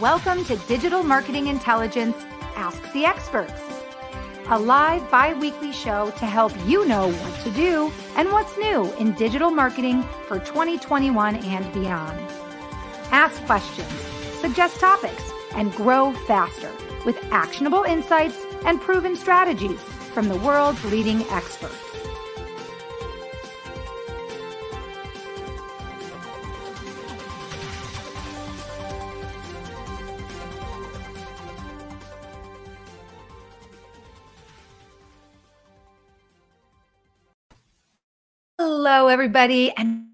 Welcome to Digital Marketing Intelligence Ask the Experts, a live bi weekly show to help you know what to do and what's new in digital marketing for 2021 and beyond. Ask questions, suggest topics, and grow faster with actionable insights and proven strategies from the world's leading experts. Hello, everybody, and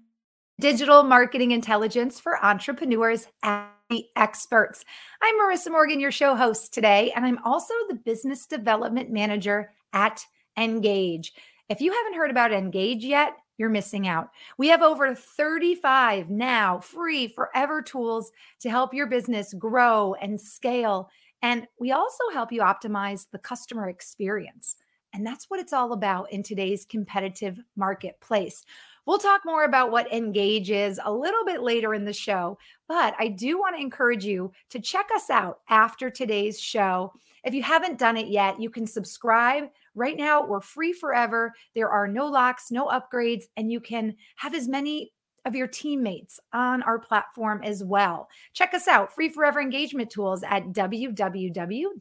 digital marketing intelligence for entrepreneurs and the experts. I'm Marissa Morgan, your show host today, and I'm also the business development manager at Engage. If you haven't heard about Engage yet, you're missing out. We have over 35 now free forever tools to help your business grow and scale. And we also help you optimize the customer experience. And that's what it's all about in today's competitive marketplace. We'll talk more about what Engage is a little bit later in the show, but I do want to encourage you to check us out after today's show. If you haven't done it yet, you can subscribe. Right now, we're free forever. There are no locks, no upgrades, and you can have as many of your teammates on our platform as well. Check us out, free forever engagement tools at www.ngage,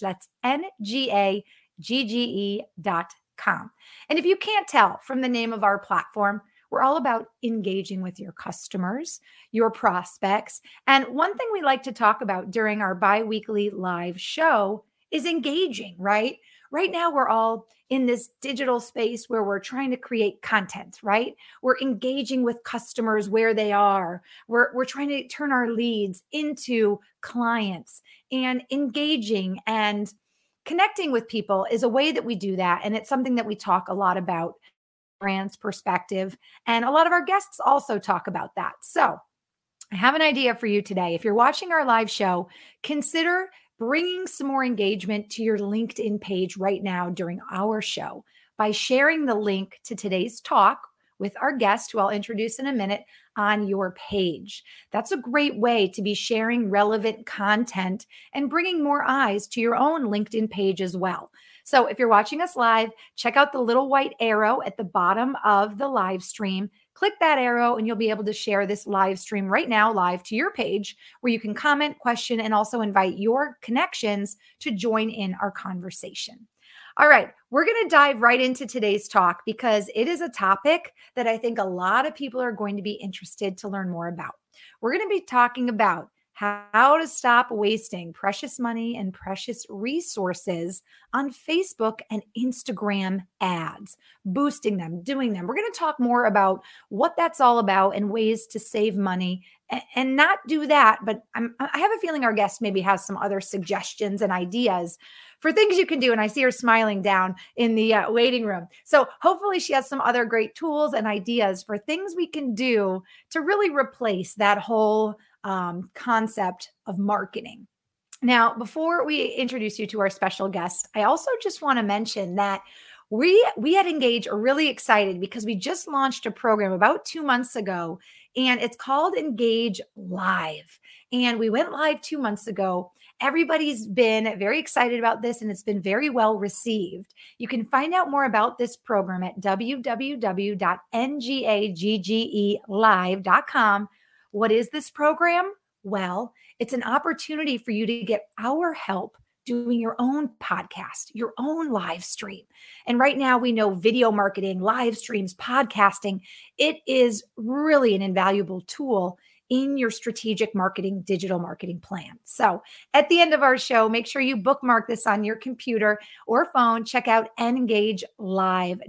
that's N G A G G E dot com. And if you can't tell from the name of our platform, we're all about engaging with your customers, your prospects. And one thing we like to talk about during our bi weekly live show is engaging, right? Right now, we're all in this digital space where we're trying to create content, right? We're engaging with customers where they are. We're, we're trying to turn our leads into clients and engaging and connecting with people is a way that we do that. And it's something that we talk a lot about brand's perspective. And a lot of our guests also talk about that. So I have an idea for you today. If you're watching our live show, consider bringing some more engagement to your LinkedIn page right now during our show by sharing the link to today's talk with our guest, who I'll introduce in a minute, on your page. That's a great way to be sharing relevant content and bringing more eyes to your own LinkedIn page as well. So if you're watching us live, check out the little white arrow at the bottom of the live stream click that arrow and you'll be able to share this live stream right now live to your page where you can comment, question, and also invite your connections to join in our conversation. All right, we're going to dive right into today's talk because it is a topic that I think a lot of people are going to be interested to learn more about. We're going to be talking about how to stop wasting precious money and precious resources on Facebook and Instagram ads, boosting them, doing them. We're going to talk more about what that's all about and ways to save money and not do that. But I'm, i have a feeling our guest maybe has some other suggestions and ideas for things you can do. And I see her smiling down in the uh, waiting room. So hopefully she has some other great tools and ideas for things we can do to really replace that whole um, concept of marketing. Now, before we introduce you to our special guest, I also just want to mention that we we at Engage are really excited because we just launched a program about two months ago, and it's called Engage Live. And we went live two months ago. Everybody's been very excited about this and it's been very well received. You can find out more about this program at www.ngaggelive.com what is this program? Well, it's an opportunity for you to get our help doing your own podcast, your own live stream. And right now, we know video marketing, live streams, podcasting, it is really an invaluable tool in your strategic marketing, digital marketing plan. So at the end of our show, make sure you bookmark this on your computer or phone. Check out Engage Live.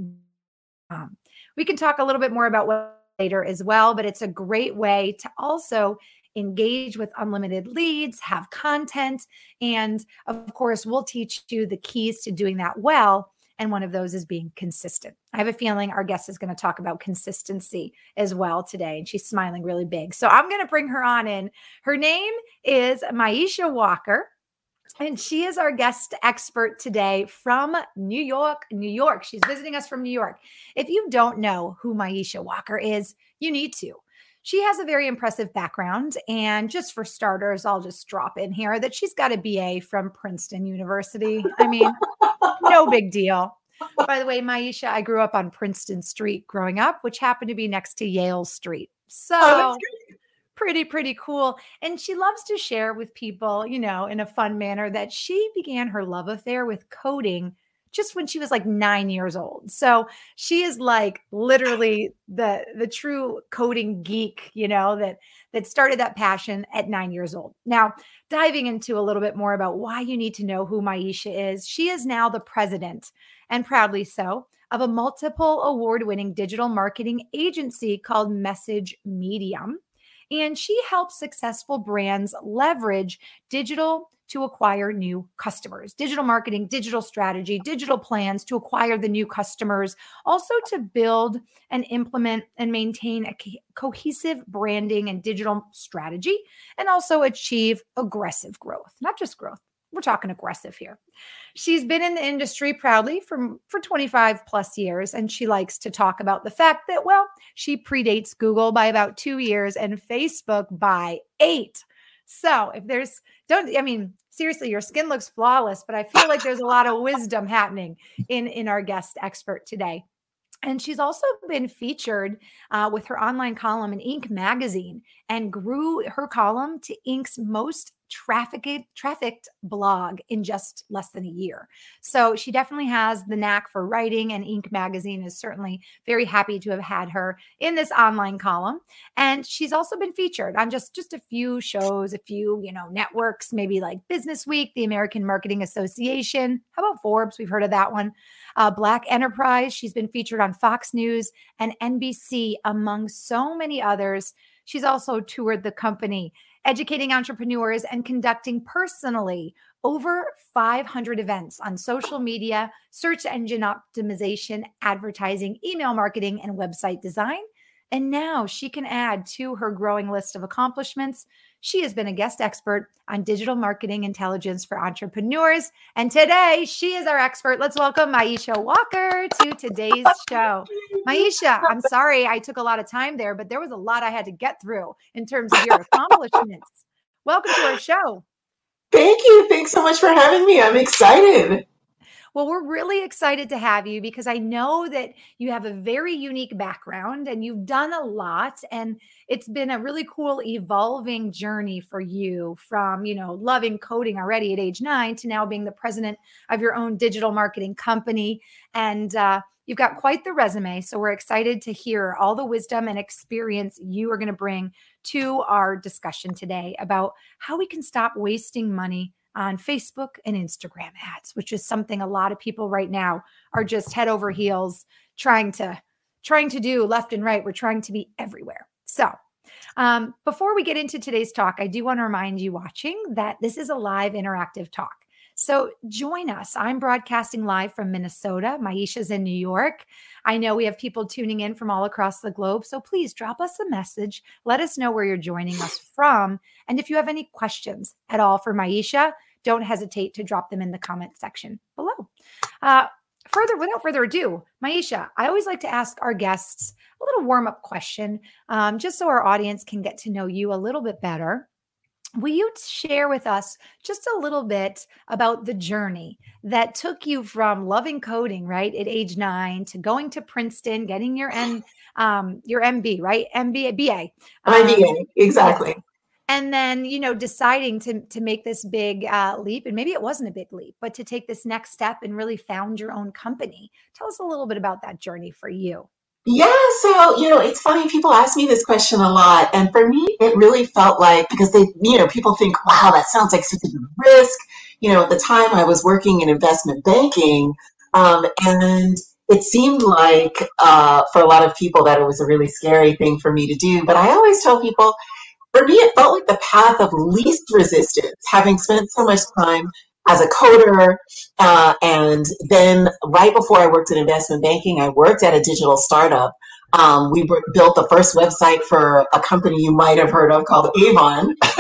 We can talk a little bit more about what later as well, but it's a great way to also engage with unlimited leads, have content, and of course, we'll teach you the keys to doing that well. And one of those is being consistent. I have a feeling our guest is going to talk about consistency as well today. And she's smiling really big. So I'm going to bring her on in. Her name is Maisha Walker. And she is our guest expert today from New York, New York. She's visiting us from New York. If you don't know who Maisha Walker is, you need to. she has a very impressive background. And just for starters, I'll just drop in here that she's got a BA from Princeton University. I mean, no big deal. By the way, Maisha, I grew up on Princeton Street growing up, which happened to be next to Yale Street. Oh, so oh, pretty, pretty cool. And she loves to share with people, you know, in a fun manner that she began her love affair with coding just when she was like nine years old. So she is like literally the the true coding geek, you know, that that started that passion at nine years old. Now, diving into a little bit more about why you need to know who Maisha is, she is now the president, and proudly so, of a multiple award-winning digital marketing agency called Message Medium. And she helps successful brands leverage digital to acquire new customers, digital marketing, digital strategy, digital plans to acquire the new customers, also to build and implement and maintain a cohesive branding and digital strategy, and also achieve aggressive growth, not just growth. We're talking aggressive here. She's been in the industry proudly for, for 25 plus years, and she likes to talk about the fact that, well, she predates Google by about two years and Facebook by eight. So if there's don't I mean seriously, your skin looks flawless, but I feel like there's a lot of wisdom happening in in our guest expert today. And she's also been featured uh, with her online column in Inc. magazine and grew her column to Inc.'s most trafficked trafficked blog in just less than a year. So she definitely has the knack for writing and Inc magazine is certainly very happy to have had her in this online column and she's also been featured on just just a few shows, a few, you know, networks, maybe like Business Week, the American Marketing Association, how about Forbes? We've heard of that one. Uh, Black Enterprise, she's been featured on Fox News and NBC among so many others. She's also toured the company educating entrepreneurs, and conducting personally over 500 events on social media, search engine optimization, advertising, email marketing, and website design. And now she can add to her growing list of accomplishments. She has been a guest expert on digital marketing intelligence for entrepreneurs. And today she is our expert. Let's welcome Maisha Walker to today's show. Maisha, I'm sorry I took a lot of time there, but there was a lot I had to get through in terms of your accomplishments. Welcome to our show. Thank you. Thanks so much for having me. I'm excited. Well, we're really excited to have you because I know that you have a very unique background and you've done a lot and it's been a really cool evolving journey for you from, you know, loving coding already at age 9 to now being the president of your own digital marketing company and uh You've got quite the resume. So we're excited to hear all the wisdom and experience you are going to bring to our discussion today about how we can stop wasting money on Facebook and Instagram ads, which is something a lot of people right now are just head over heels trying to trying to do left and right. We're trying to be everywhere. So, um, before we get into today's talk, I do want to remind you watching that this is a live interactive talk. So join us. I'm broadcasting live from Minnesota. Maisha's in New York. I know we have people tuning in from all across the globe. So please drop us a message. Let us know where you're joining us from. And if you have any questions at all for Maisha, don't hesitate to drop them in the comment section below. Uh, further, without further ado, Maisha, I always like to ask our guests a little warm up question, um, just so our audience can get to know you a little bit better. Will you share with us just a little bit about the journey that took you from loving coding, right, at age nine, to going to Princeton, getting your M, um, your MB, right, MBA, BA, um, MBA, exactly, and then you know deciding to to make this big uh, leap, and maybe it wasn't a big leap, but to take this next step and really found your own company. Tell us a little bit about that journey for you. Yeah, so you know, it's funny. People ask me this question a lot, and for me, it really felt like because they, you know, people think, "Wow, that sounds like such a risk." You know, at the time, I was working in investment banking, um, and it seemed like uh, for a lot of people that it was a really scary thing for me to do. But I always tell people, for me, it felt like the path of least resistance, having spent so much time as a coder. Uh, and then right before I worked in investment banking, I worked at a digital startup. Um, we built the first website for a company you might have heard of called Avon.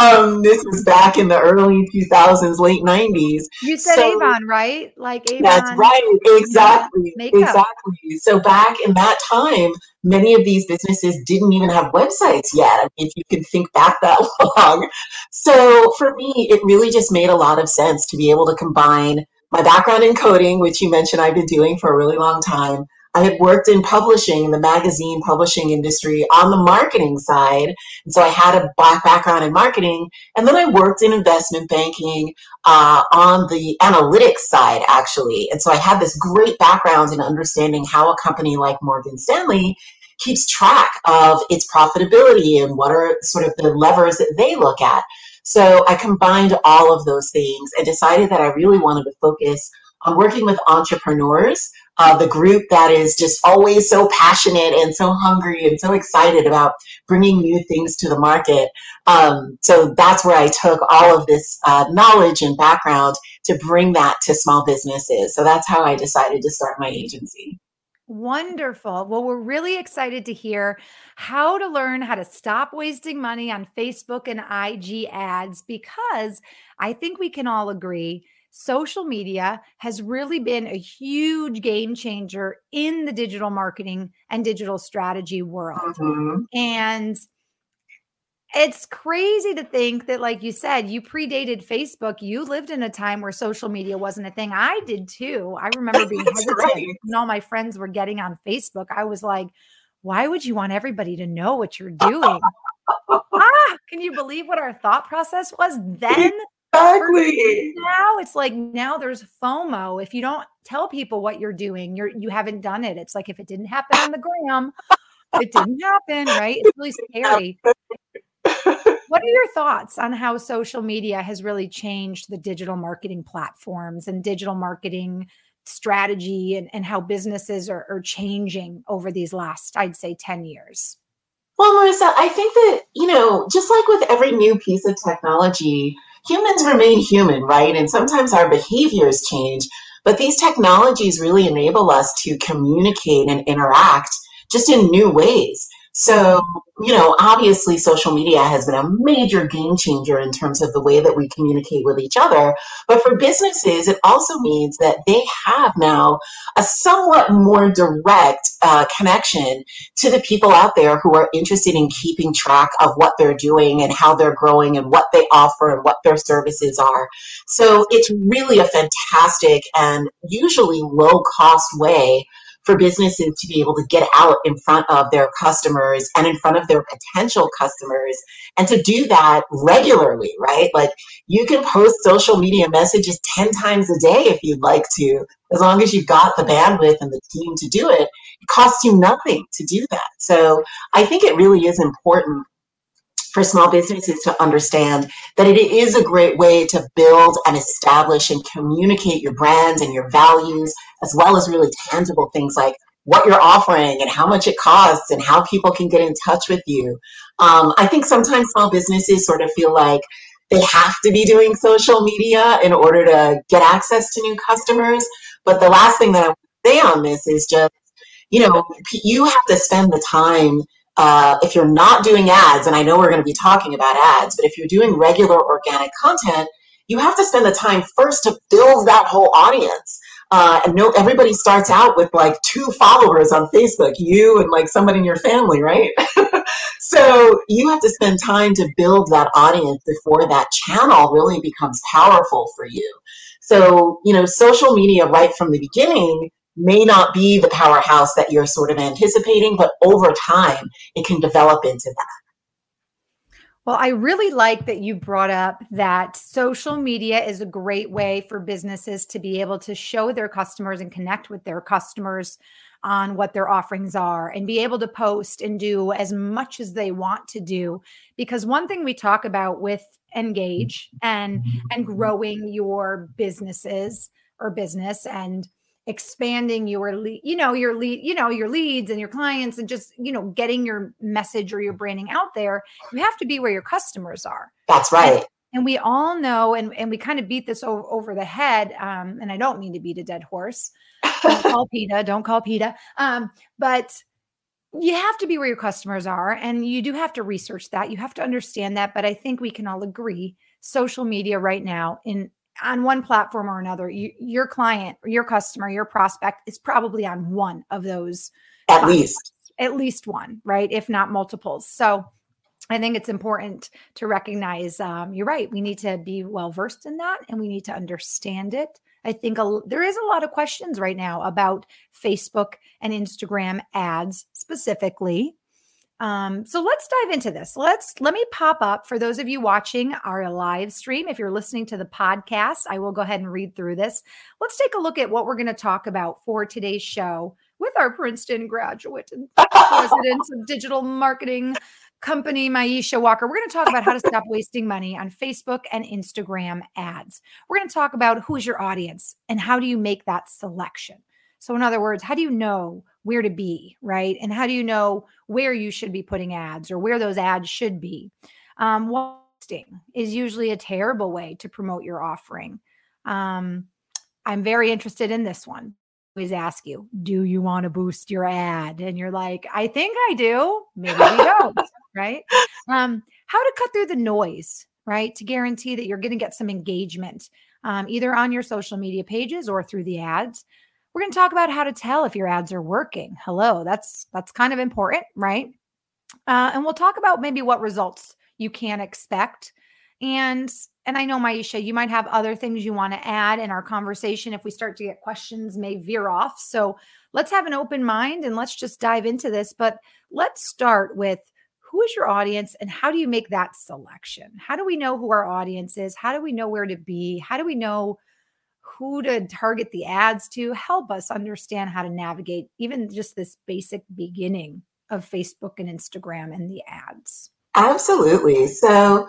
Um, this was back in the early 2000s, late 90s. You said so, Avon, right? Like Avon. That's right. Exactly. Exactly. So back in that time, many of these businesses didn't even have websites yet. I mean, if you can think back that long. So for me, it really just made a lot of sense to be able to combine my background in coding, which you mentioned I've been doing for a really long time, I had worked in publishing, in the magazine publishing industry on the marketing side. And so I had a background in marketing. And then I worked in investment banking uh, on the analytics side, actually. And so I had this great background in understanding how a company like Morgan Stanley keeps track of its profitability and what are sort of the levers that they look at. So I combined all of those things and decided that I really wanted to focus on working with entrepreneurs uh, the group that is just always so passionate and so hungry and so excited about bringing new things to the market. Um, so that's where I took all of this uh, knowledge and background to bring that to small businesses. So that's how I decided to start my agency. Wonderful. Well, we're really excited to hear how to learn how to stop wasting money on Facebook and IG ads because I think we can all agree social media has really been a huge game changer in the digital marketing and digital strategy world. Mm-hmm. And it's crazy to think that, like you said, you predated Facebook. You lived in a time where social media wasn't a thing. I did too. I remember being hesitant right. when all my friends were getting on Facebook. I was like, why would you want everybody to know what you're doing? ah, can you believe what our thought process was then? Exactly. Now it's like now there's FOMO. If you don't tell people what you're doing, you're you haven't done it. It's like if it didn't happen on the gram, it didn't happen, right? It's really scary. what are your thoughts on how social media has really changed the digital marketing platforms and digital marketing strategy and, and how businesses are, are changing over these last, I'd say, 10 years? Well, Marissa, I think that, you know, just like with every new piece of technology, humans remain human, right? And sometimes our behaviors change, but these technologies really enable us to communicate and interact just in new ways. So, you know, obviously social media has been a major game changer in terms of the way that we communicate with each other. But for businesses, it also means that they have now a somewhat more direct uh, connection to the people out there who are interested in keeping track of what they're doing and how they're growing and what they offer and what their services are. So it's really a fantastic and usually low cost way for businesses to be able to get out in front of their customers and in front of their potential customers and to do that regularly, right? Like you can post social media messages 10 times a day if you'd like to, as long as you've got the bandwidth and the team to do it. It costs you nothing to do that. So I think it really is important for small businesses to understand that it is a great way to build and establish and communicate your brand and your values, as well as really tangible things like what you're offering and how much it costs and how people can get in touch with you. Um, I think sometimes small businesses sort of feel like they have to be doing social media in order to get access to new customers. But the last thing that I to say on this is just, you know, you have to spend the time uh, if you're not doing ads, and I know we're going to be talking about ads, but if you're doing regular organic content, you have to spend the time first to build that whole audience. Uh, and no, everybody starts out with like two followers on Facebook, you and like somebody in your family, right? so you have to spend time to build that audience before that channel really becomes powerful for you. So, you know, social media right from the beginning may not be the powerhouse that you're sort of anticipating, but over time, it can develop into that. Well, I really like that you brought up that social media is a great way for businesses to be able to show their customers and connect with their customers on what their offerings are and be able to post and do as much as they want to do because one thing we talk about with engage and and growing your businesses or business and expanding your lead, you know, your lead, you know, your leads and your clients and just, you know, getting your message or your branding out there, you have to be where your customers are. That's right. And, and we all know, and, and we kind of beat this over, over the head. Um, and I don't mean to beat a dead horse. Don't call PETA, don't call PETA. Um, but you have to be where your customers are and you do have to research that you have to understand that but i think we can all agree social media right now in on one platform or another you, your client your customer your prospect is probably on one of those at least at least one right if not multiples so I think it's important to recognize um, you're right. We need to be well versed in that and we need to understand it. I think a, there is a lot of questions right now about Facebook and Instagram ads specifically. Um, so let's dive into this. Let's let me pop up for those of you watching our live stream. If you're listening to the podcast, I will go ahead and read through this. Let's take a look at what we're going to talk about for today's show with our Princeton graduate and president of digital marketing company, Maisha Walker. We're going to talk about how to stop wasting money on Facebook and Instagram ads. We're going to talk about who is your audience and how do you make that selection. So, in other words, how do you know where to be, right? And how do you know where you should be putting ads or where those ads should be? Um, wasting is usually a terrible way to promote your offering. Um, I'm very interested in this one always ask you, do you want to boost your ad? And you're like, I think I do. Maybe we don't, right? Um, how to cut through the noise, right? To guarantee that you're going to get some engagement, um, either on your social media pages or through the ads. We're going to talk about how to tell if your ads are working. Hello, that's that's kind of important, right? Uh, and we'll talk about maybe what results you can expect and and I know Maisha, you might have other things you want to add in our conversation. If we start to get questions, may veer off. So let's have an open mind and let's just dive into this. But let's start with who is your audience and how do you make that selection? How do we know who our audience is? How do we know where to be? How do we know who to target the ads to? Help us understand how to navigate even just this basic beginning of Facebook and Instagram and the ads. Absolutely. So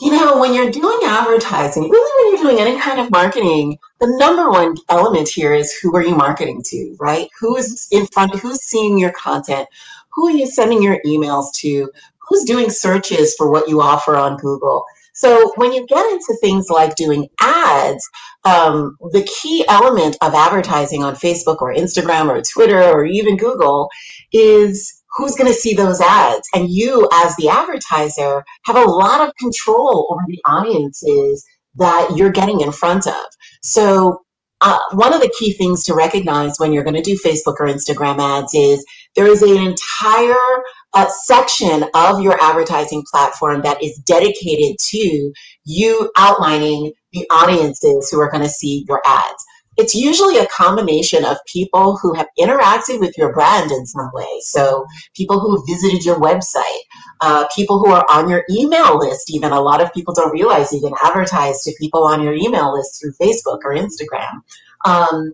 you know, when you're doing advertising, really when you're doing any kind of marketing, the number one element here is who are you marketing to, right? Who is in front, who's seeing your content? Who are you sending your emails to? Who's doing searches for what you offer on Google? So when you get into things like doing ads, um, the key element of advertising on Facebook or Instagram or Twitter or even Google is who's going to see those ads? And you, as the advertiser, have a lot of control over the audiences that you're getting in front of. So, uh, one of the key things to recognize when you're going to do Facebook or Instagram ads is there is an entire uh, section of your advertising platform that is dedicated to you outlining the audiences who are going to see your ads it's usually a combination of people who have interacted with your brand in some way. So, people who visited your website, uh, people who are on your email list, even. A lot of people don't realize you can advertise to people on your email list through Facebook or Instagram. Um,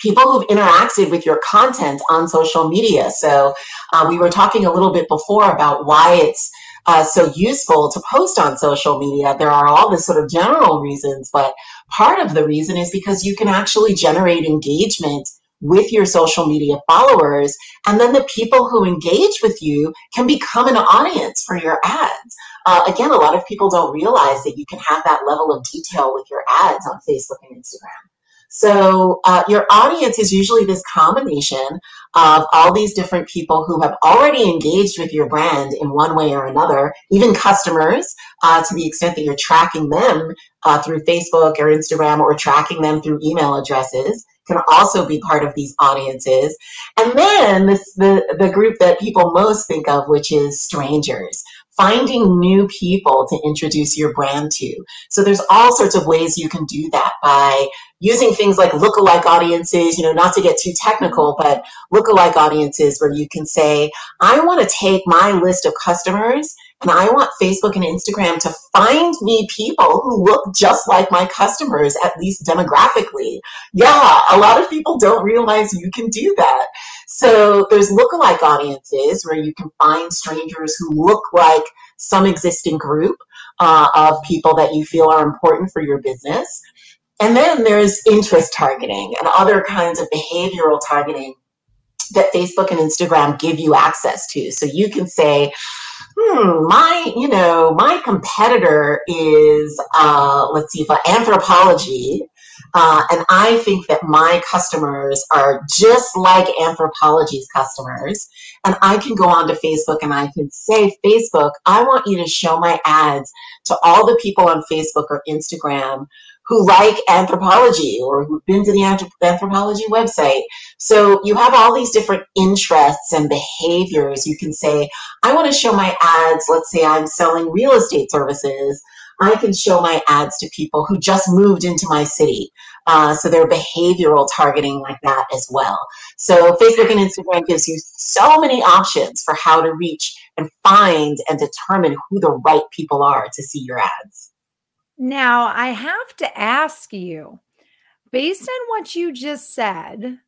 people who've interacted with your content on social media. So, uh, we were talking a little bit before about why it's uh, so useful to post on social media. There are all the sort of general reasons, but part of the reason is because you can actually generate engagement with your social media followers. And then the people who engage with you can become an audience for your ads. Uh, again, a lot of people don't realize that you can have that level of detail with your ads on Facebook and Instagram. So uh, your audience is usually this combination of all these different people who have already engaged with your brand in one way or another, even customers, uh, to the extent that you're tracking them uh, through Facebook or Instagram or tracking them through email addresses can also be part of these audiences. And then this, the, the group that people most think of, which is strangers finding new people to introduce your brand to. So there's all sorts of ways you can do that by using things like lookalike audiences, you know, not to get too technical, but lookalike audiences where you can say, I want to take my list of customers and I want Facebook and Instagram to find me people who look just like my customers, at least demographically. Yeah, a lot of people don't realize you can do that. So there's lookalike audiences where you can find strangers who look like some existing group uh, of people that you feel are important for your business. And then there's interest targeting and other kinds of behavioral targeting that Facebook and Instagram give you access to. So you can say, hmm, my, you know, my competitor is, uh, let's see, for Anthropologie, Uh, and I think that my customers are just like Anthropologie's customers. And I can go onto Facebook and I can say, Facebook, I want you to show my ads to all the people on Facebook or Instagram who like Anthropologie or who've been to the Anthropologie website. So you have all these different interests and behaviors. You can say, I want to show my ads. Let's say I'm selling real estate services. I can show my ads to people who just moved into my city. Uh, so they're behavioral targeting like that as well. So Facebook and Instagram gives you so many options for how to reach and find and determine who the right people are to see your ads. Now, I have to ask you, based on what you just said,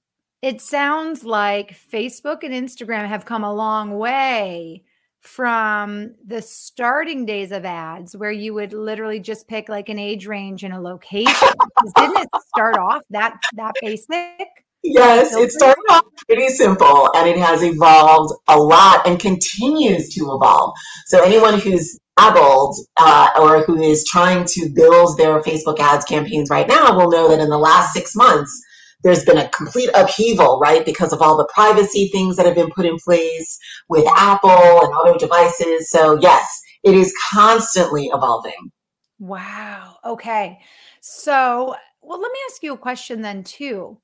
it sounds like Facebook and Instagram have come a long way from the starting days of ads where you would literally just pick like an age range and a location. Didn't it start off that that basic? Yes, it started off pretty simple and it has evolved a lot and continues to evolve. So anyone who's dabbled uh, or who is trying to build their Facebook ads campaigns right now will know that in the last six months, there's been a complete upheaval, right? Because of all the privacy things that have been put in place with Apple and other devices. So, yes, it is constantly evolving. Wow. Okay. So, well, let me ask you a question then, too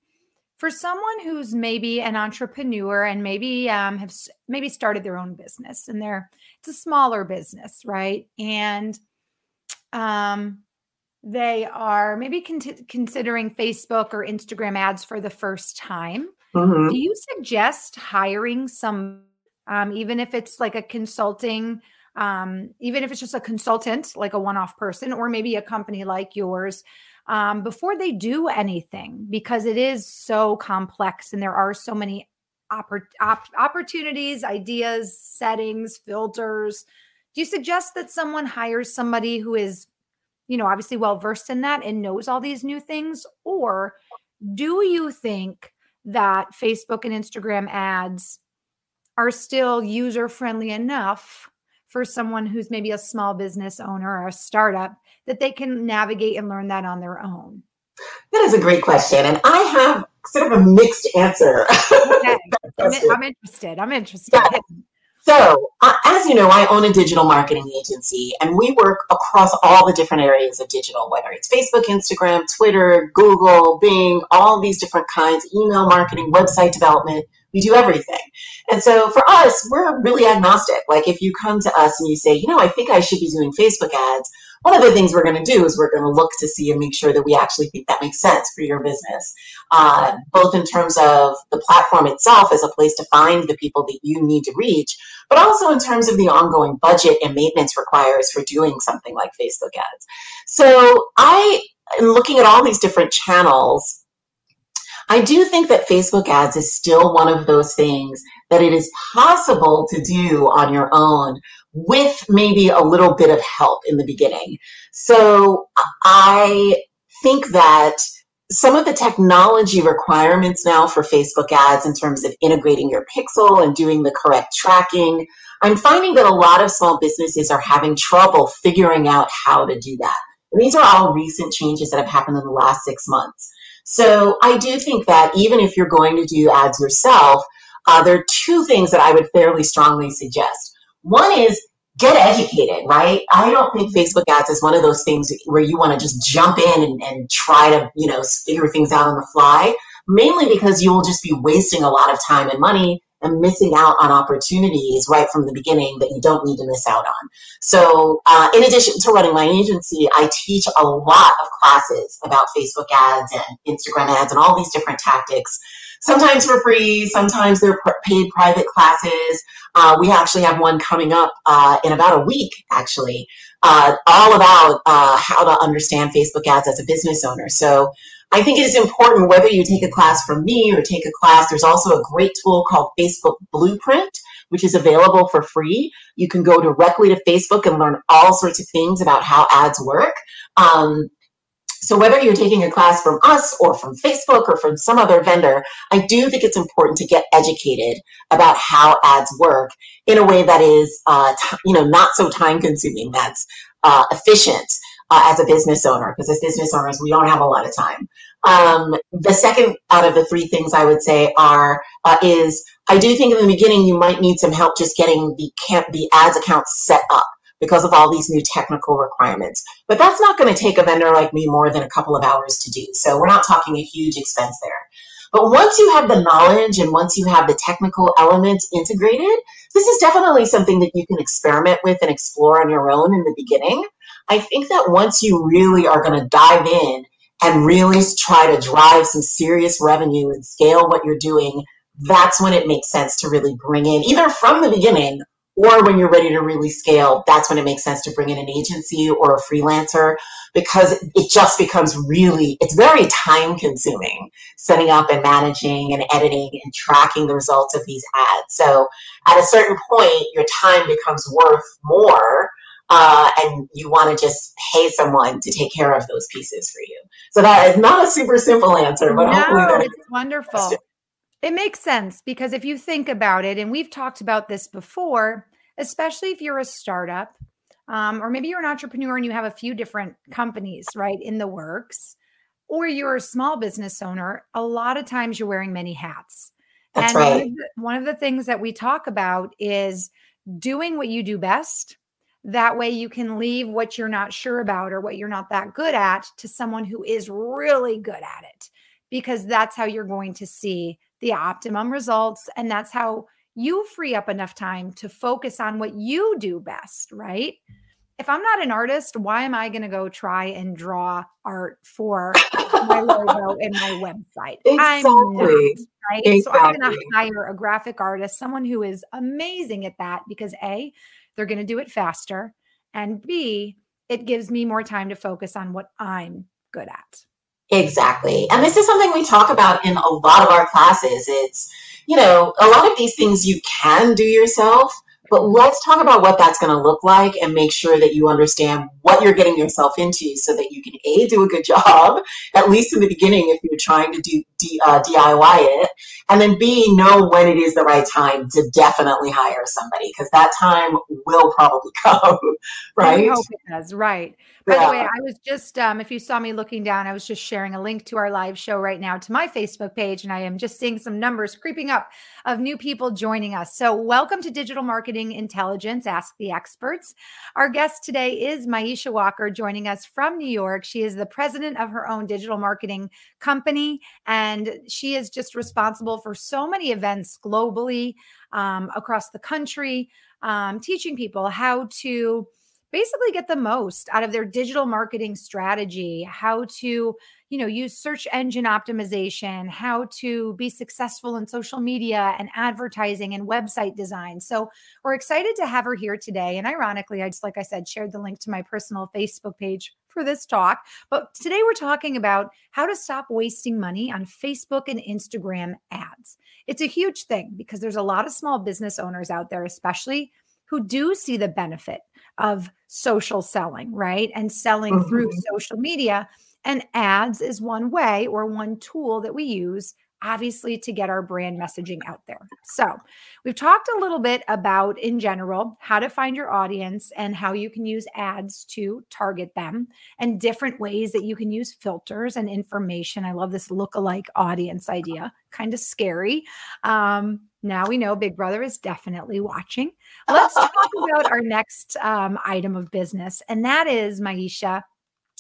for someone who's maybe an entrepreneur and maybe um, have maybe started their own business and they're it's a smaller business right? And um, they are maybe con- considering facebook or instagram ads for the first time. Mm-hmm. do you suggest hiring some um, even if it's like a consulting um, even if it's just a consultant like a one-off person or maybe a company like yours um, before they do anything? Because it is so complex and there are so many oppor- op- opportunities, ideas, settings, filters. Do you suggest that someone hires somebody who is, you know, obviously well versed in that and knows all these new things? Or do you think that Facebook and Instagram ads are still user friendly enough for someone who's maybe a small business owner or a startup that they can navigate and learn that on their own? That is a great question. And I have sort of a mixed answer. Okay. I'm, I'm, interested. I'm interested. Yeah. So, uh, as you know, I own a digital marketing agency and we work across all the different areas of digital, whether it's Facebook, Instagram, Twitter, Google, Bing, all these different kinds, email marketing, website development. We do everything. And so for us, we're really agnostic. Like if you come to us and you say, you know, I think I should be doing Facebook ads, one of the things we're going to do is we're going to look to see and make sure that we actually think that makes sense for your business, uh, both in terms of the platform itself as a place to find the people that you need to reach, but also in terms of the ongoing budget and maintenance requires for doing something like Facebook ads. So I am looking at all these different channels. I do think that Facebook ads is still one of those things that it is possible to do on your own with maybe a little bit of help in the beginning. So I think that some of the technology requirements now for Facebook ads in terms of integrating your pixel and doing the correct tracking, I'm finding that a lot of small businesses are having trouble figuring out how to do that. These are all recent changes that have happened in the last six months. So I do think that even if you're going to do ads yourself, uh, there are two things that I would fairly strongly suggest. One is get educated, right? I don't think Facebook ads is one of those things where you want to just jump in and, and try to, you know, figure things out on the fly, mainly because you will just be wasting a lot of time and money and missing out on opportunities right from the beginning that you don't need to miss out on. So, uh, in addition to running my agency, I teach a lot of classes about Facebook ads and Instagram ads and all these different tactics sometimes for free, sometimes they're paid private classes. Uh, we actually have one coming up uh, in about a week, actually, uh, all about uh, how to understand Facebook ads as a business owner. So I think it is important whether you take a class from me or take a class. There's also a great tool called Facebook Blueprint, which is available for free. You can go directly to Facebook and learn all sorts of things about how ads work. Um, so whether you're taking a class from us or from Facebook or from some other vendor, I do think it's important to get educated about how ads work in a way that is, uh, you know, not so time consuming, that's uh, efficient uh, as a business owner, because as business owners, we don't have a lot of time. Um, the second out of the three things I would say are uh, is I do think in the beginning you might need some help just getting the camp the ads account set up because of all these new technical requirements. But that's not going to take a vendor like me more than a couple of hours to do. So we're not talking a huge expense there. But once you have the knowledge and once you have the technical elements integrated, this is definitely something that you can experiment with and explore on your own in the beginning. I think that once you really are going to dive in and really try to drive some serious revenue and scale what you're doing, that's when it makes sense to really bring in either from the beginning or when you're ready to really scale, that's when it makes sense to bring in an agency or a freelancer because it just becomes really, it's very time consuming setting up and managing and editing and tracking the results of these ads. So at a certain point, your time becomes worth more uh, and you want to just pay someone to take care of those pieces for you. So that is not a super simple answer, but no, hopefully it's wonderful. It makes sense because if you think about it, and we've talked about this before, especially if you're a startup, um, or maybe you're an entrepreneur and you have a few different companies, right, in the works, or you're a small business owner, a lot of times you're wearing many hats. That's and right. One of, the, one of the things that we talk about is doing what you do best. That way, you can leave what you're not sure about or what you're not that good at to someone who is really good at it, because that's how you're going to see the optimum results. And that's how you free up enough time to focus on what you do best, right? If I'm not an artist, why am I going to go try and draw art for my logo and my website? Exactly. I'm not, right? Exactly. So I'm going to hire a graphic artist, someone who is amazing at that because A, they're going to do it faster, and B, it gives me more time to focus on what I'm good at. Exactly. And this is something we talk about in a lot of our classes. It's, you know, a lot of these things you can do yourself, but let's talk about what that's going to look like and make sure that you understand what you're getting yourself into so that you can A, do a good job, at least in the beginning if you're trying to do D, uh, DIY it, and then B, know when it is the right time to definitely hire somebody because that time will probably come, right? I hope it does, right. By yeah. the way, I was just, um, if you saw me looking down, I was just sharing a link to our live show right now to my Facebook page, and I am just seeing some numbers creeping up of new people joining us. So, welcome to Digital Marketing Intelligence Ask the Experts. Our guest today is Maisha Walker, joining us from New York. She is the president of her own digital marketing company, and she is just responsible for so many events globally um, across the country, um, teaching people how to basically get the most out of their digital marketing strategy how to you know use search engine optimization how to be successful in social media and advertising and website design. So we're excited to have her here today. And ironically i just like i said shared the link to my personal facebook page for this talk. But today we're talking about how to stop wasting money on facebook and instagram ads. It's a huge thing because there's a lot of small business owners out there especially who do see the benefit of social selling, right? And selling mm-hmm. through social media. And ads is one way or one tool that we use, obviously, to get our brand messaging out there. So, we've talked a little bit about, in general, how to find your audience and how you can use ads to target them and different ways that you can use filters and information. I love this look-alike audience idea, kind of scary. Um, now we know Big Brother is definitely watching. Let's talk about our next um, item of business, and that is, Maisha,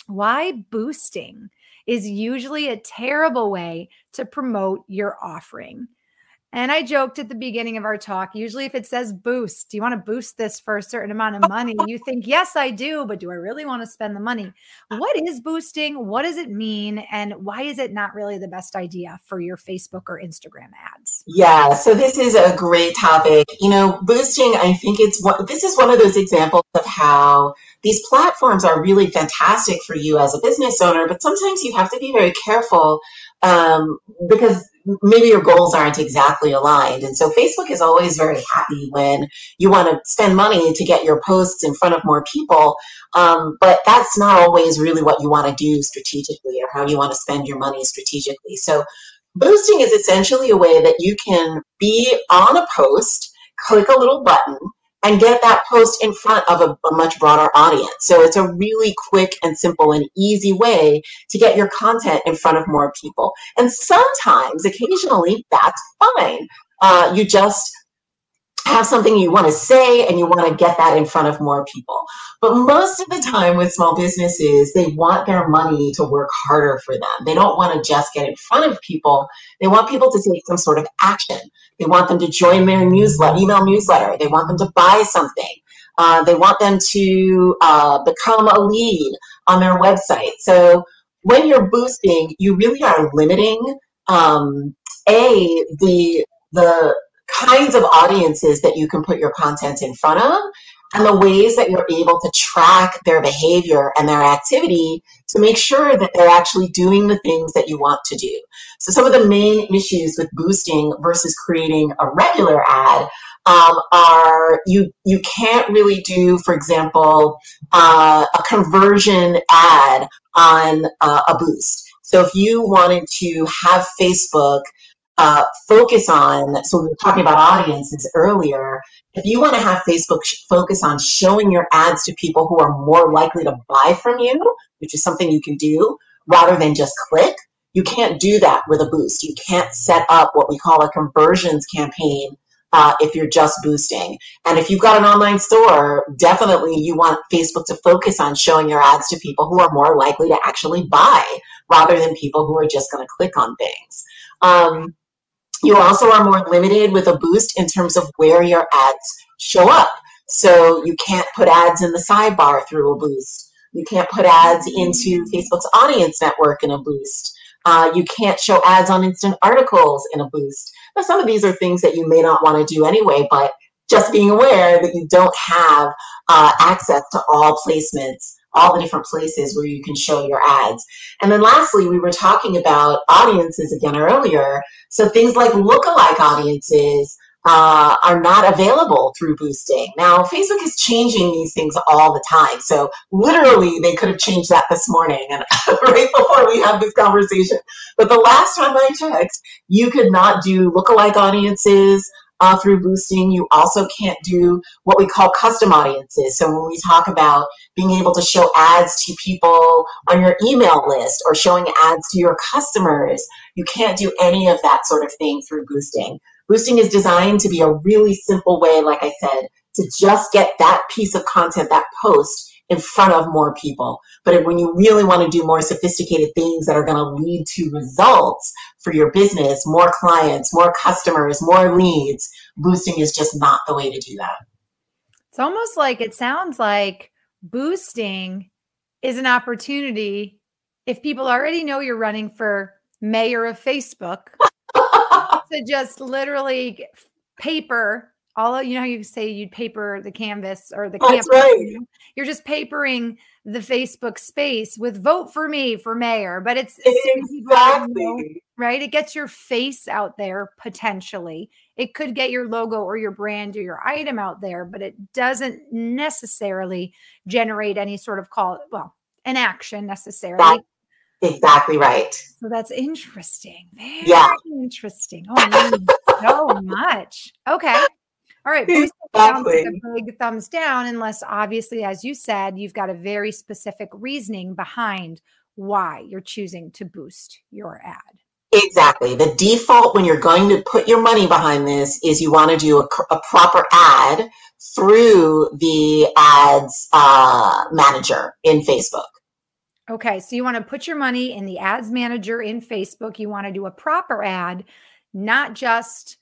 why boosting is usually a terrible way to promote your offering. And I joked at the beginning of our talk. Usually, if it says boost, do you want to boost this for a certain amount of money? You think, yes, I do, but do I really want to spend the money? What is boosting? What does it mean? And why is it not really the best idea for your Facebook or Instagram ads? Yeah, so this is a great topic. You know, boosting, I think it's what this is one of those examples of how these platforms are really fantastic for you as a business owner, but sometimes you have to be very careful um, because maybe your goals aren't exactly aligned. And so Facebook is always very happy when you want to spend money to get your posts in front of more people. Um, but that's not always really what you want to do strategically or how you want to spend your money strategically. So boosting is essentially a way that you can be on a post, click a little button, and get that post in front of a, a, much broader audience. So it's a really quick and simple and easy way to get your content in front of more people. And sometimes, occasionally, that's fine. Uh, you just have something you want to say and you want to get that in front of more people. But most of the time with small businesses, they want their money to work harder for them. They don't want to just get in front of people. They want people to take some sort of action. They want them to join their newsletter, email newsletter. They want them to buy something. Uh, they want them to uh, become a lead on their website. So when you're boosting, you really are limiting um, a the the kinds of audiences that you can put your content in front of and the ways that you're able to track their behavior and their activity to make sure that they're actually doing the things that you want to do. So, some of the main issues with boosting versus creating a regular ad um, are you you can't really do, for example, uh, a conversion ad on uh, a boost. So, if you wanted to have Facebook uh, focus on, so we were talking about audiences earlier. If you want to have Facebook focus on showing your ads to people who are more likely to buy from you, which is something you can do rather than just click, you can't do that with a boost. You can't set up what we call a conversions campaign uh, if you're just boosting. And if you've got an online store, definitely you want Facebook to focus on showing your ads to people who are more likely to actually buy rather than people who are just going to click on things. Um, you also are more limited with a boost in terms of where your ads show up. So you can't put ads in the sidebar through a boost. You can't put ads into Facebook's audience network in a boost. Uh, you can't show ads on instant articles in a boost. Now, some of these are things that you may not want to do anyway, but just being aware that you don't have uh, access to all placements all the different places where you can show your ads. And then lastly, we were talking about audiences again earlier. So things like lookalike audiences uh, are not available through boosting. Now, Facebook is changing these things all the time. So literally, they could have changed that this morning and right before we have this conversation. But the last time I checked, you could not do lookalike audiences uh, through boosting. You also can't do what we call custom audiences. So when we talk about being able to show ads to people on your email list or showing ads to your customers, you can't do any of that sort of thing through boosting. Boosting is designed to be a really simple way, like I said, to just get that piece of content, that post in front of more people. But when you really want to do more sophisticated things that are going to lead to results for your business, more clients, more customers, more leads, boosting is just not the way to do that. It's almost like it sounds like boosting is an opportunity if people already know you're running for mayor of Facebook to just literally paper all you know you say you'd paper the canvas or the That's right. you're just papering the facebook space with vote for me for mayor but it's exactly. right? It gets your face out there potentially. It could get your logo or your brand or your item out there but it doesn't necessarily generate any sort of call well an action necessarily. exactly right. So that's interesting. Very yeah. interesting. Oh so much. Okay all right. Exactly. a big thumbs down, unless obviously, as you said, you've got a very specific reasoning behind why you're choosing to boost your ad. Exactly. The default when you're going to put your money behind this is you want to do a, a proper ad through the ads uh, manager in Facebook. Okay. So you want to put your money in the ads manager in Facebook. You want to do a proper ad, not just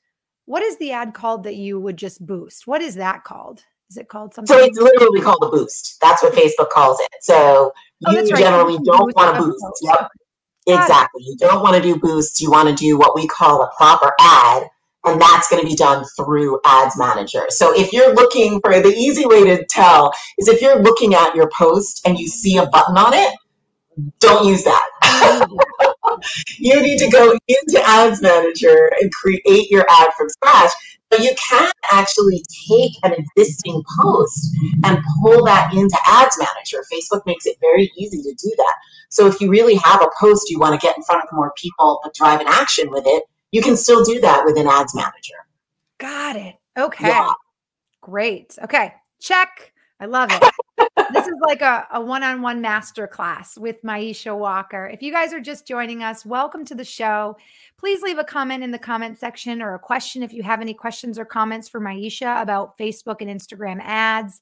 what is the ad called that you would just boost? What is that called? Is it called something? So it's literally called a boost. That's what Facebook calls it. So oh, you right. generally don't want to boost. Yep. Exactly. You don't want to do boosts. You want to do what we call a proper ad. And that's going to be done through Ads Manager. So if you're looking for the easy way to tell is if you're looking at your post and you see a button on it, don't use that. you need to go into Ads Manager and create your ad from scratch. But you can actually take an existing post and pull that into Ads Manager. Facebook makes it very easy to do that. So if you really have a post you want to get in front of more people but drive an action with it, you can still do that within Ads Manager. Got it. Okay. Yeah. Great. Okay. Check. I love it. this is like a, a one-on-one master class with Maisha Walker. If you guys are just joining us, welcome to the show. Please leave a comment in the comment section or a question if you have any questions or comments for Maisha about Facebook and Instagram ads.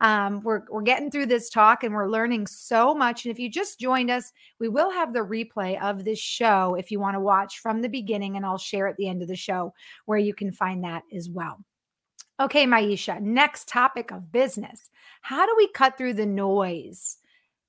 Um, we're, we're getting through this talk and we're learning so much. And if you just joined us, we will have the replay of this show if you want to watch from the beginning, and I'll share at the end of the show where you can find that as well. Okay, Maisha, next topic of business. How do we cut through the noise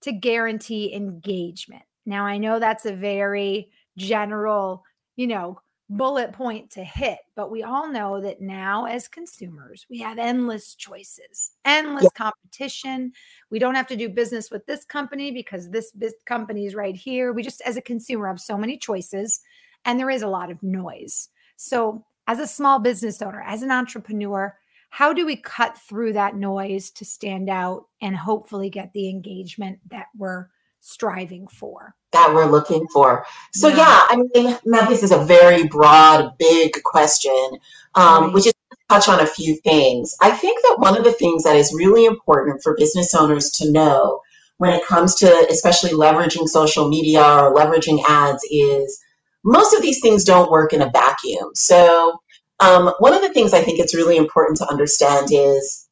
to guarantee engagement? Now, I know that's a very general, you know, bullet point to hit, but we all know that now as consumers, we have endless choices, endless yeah. competition. We don't have to do business with this company because this company is right here. We just, as a consumer, have so many choices and there is a lot of noise. So, as a small business owner, as an entrepreneur, how do we cut through that noise to stand out and hopefully get the engagement that we're striving for? That we're looking for. So, yeah, yeah I mean, now this is a very broad, big question, um, right. which is touch on a few things. I think that one of the things that is really important for business owners to know when it comes to especially leveraging social media or leveraging ads is most of these things don't work in a vacuum. So, um, one of the things I think it's really important to understand is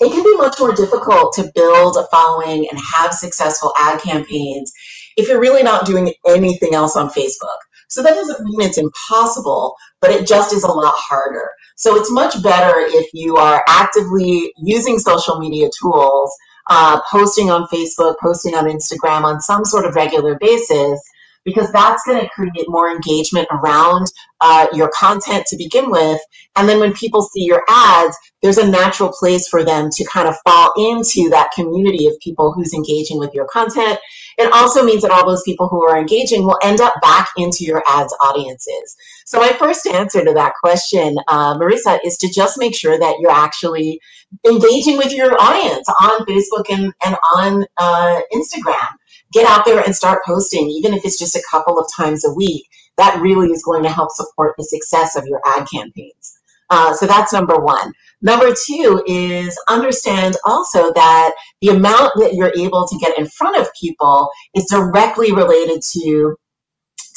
it can be much more difficult to build a following and have successful ad campaigns if you're really not doing anything else on Facebook. So that doesn't mean it's impossible, but it just is a lot harder. So it's much better if you are actively using social media tools, uh, posting on Facebook, posting on Instagram on some sort of regular basis, because that's going to create more engagement around uh, your content to begin with. And then when people see your ads, there's a natural place for them to kind of fall into that community of people who's engaging with your content. It also means that all those people who are engaging will end up back into your ads audiences. So my first answer to that question, uh, Marissa, is to just make sure that you're actually engaging with your audience on Facebook and, and on uh, Instagram get out there and start posting, even if it's just a couple of times a week. That really is going to help support the success of your ad campaigns. Uh, so that's number one. Number two is understand also that the amount that you're able to get in front of people is directly related to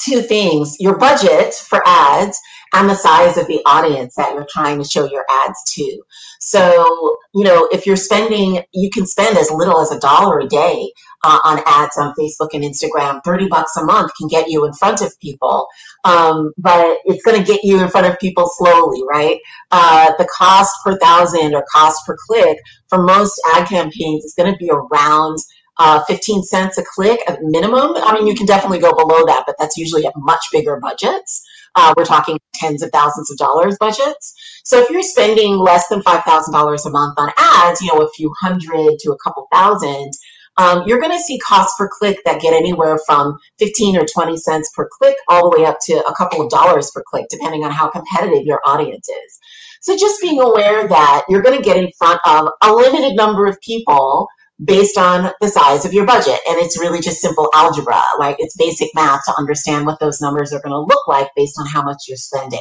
two things your budget for ads and the size of the audience that you're trying to show your ads to. So, you know, if you're spending, you can spend as little as a dollar a day uh, on ads on Facebook and Instagram. 30 bucks a month can get you in front of people, um, but it's going to get you in front of people slowly, right? Uh, the cost per thousand or cost per click for most ad campaigns is going to be around uh, 15 cents a click at minimum. I mean, you can definitely go below that, but that's usually at much bigger budgets. Uh, we're talking tens of thousands of dollars budgets. So if you're spending less than $5,000 a month on ads, you know, a few hundred to a couple thousand, um, you're going to see costs per click that get anywhere from 15 or 20 cents per click all the way up to a couple of dollars per click, depending on how competitive your audience is. So just being aware that you're going to get in front of a limited number of people based on the size of your budget. And it's really just simple algebra. Like it's basic math to understand what those numbers are going to look like based on how much you're spending.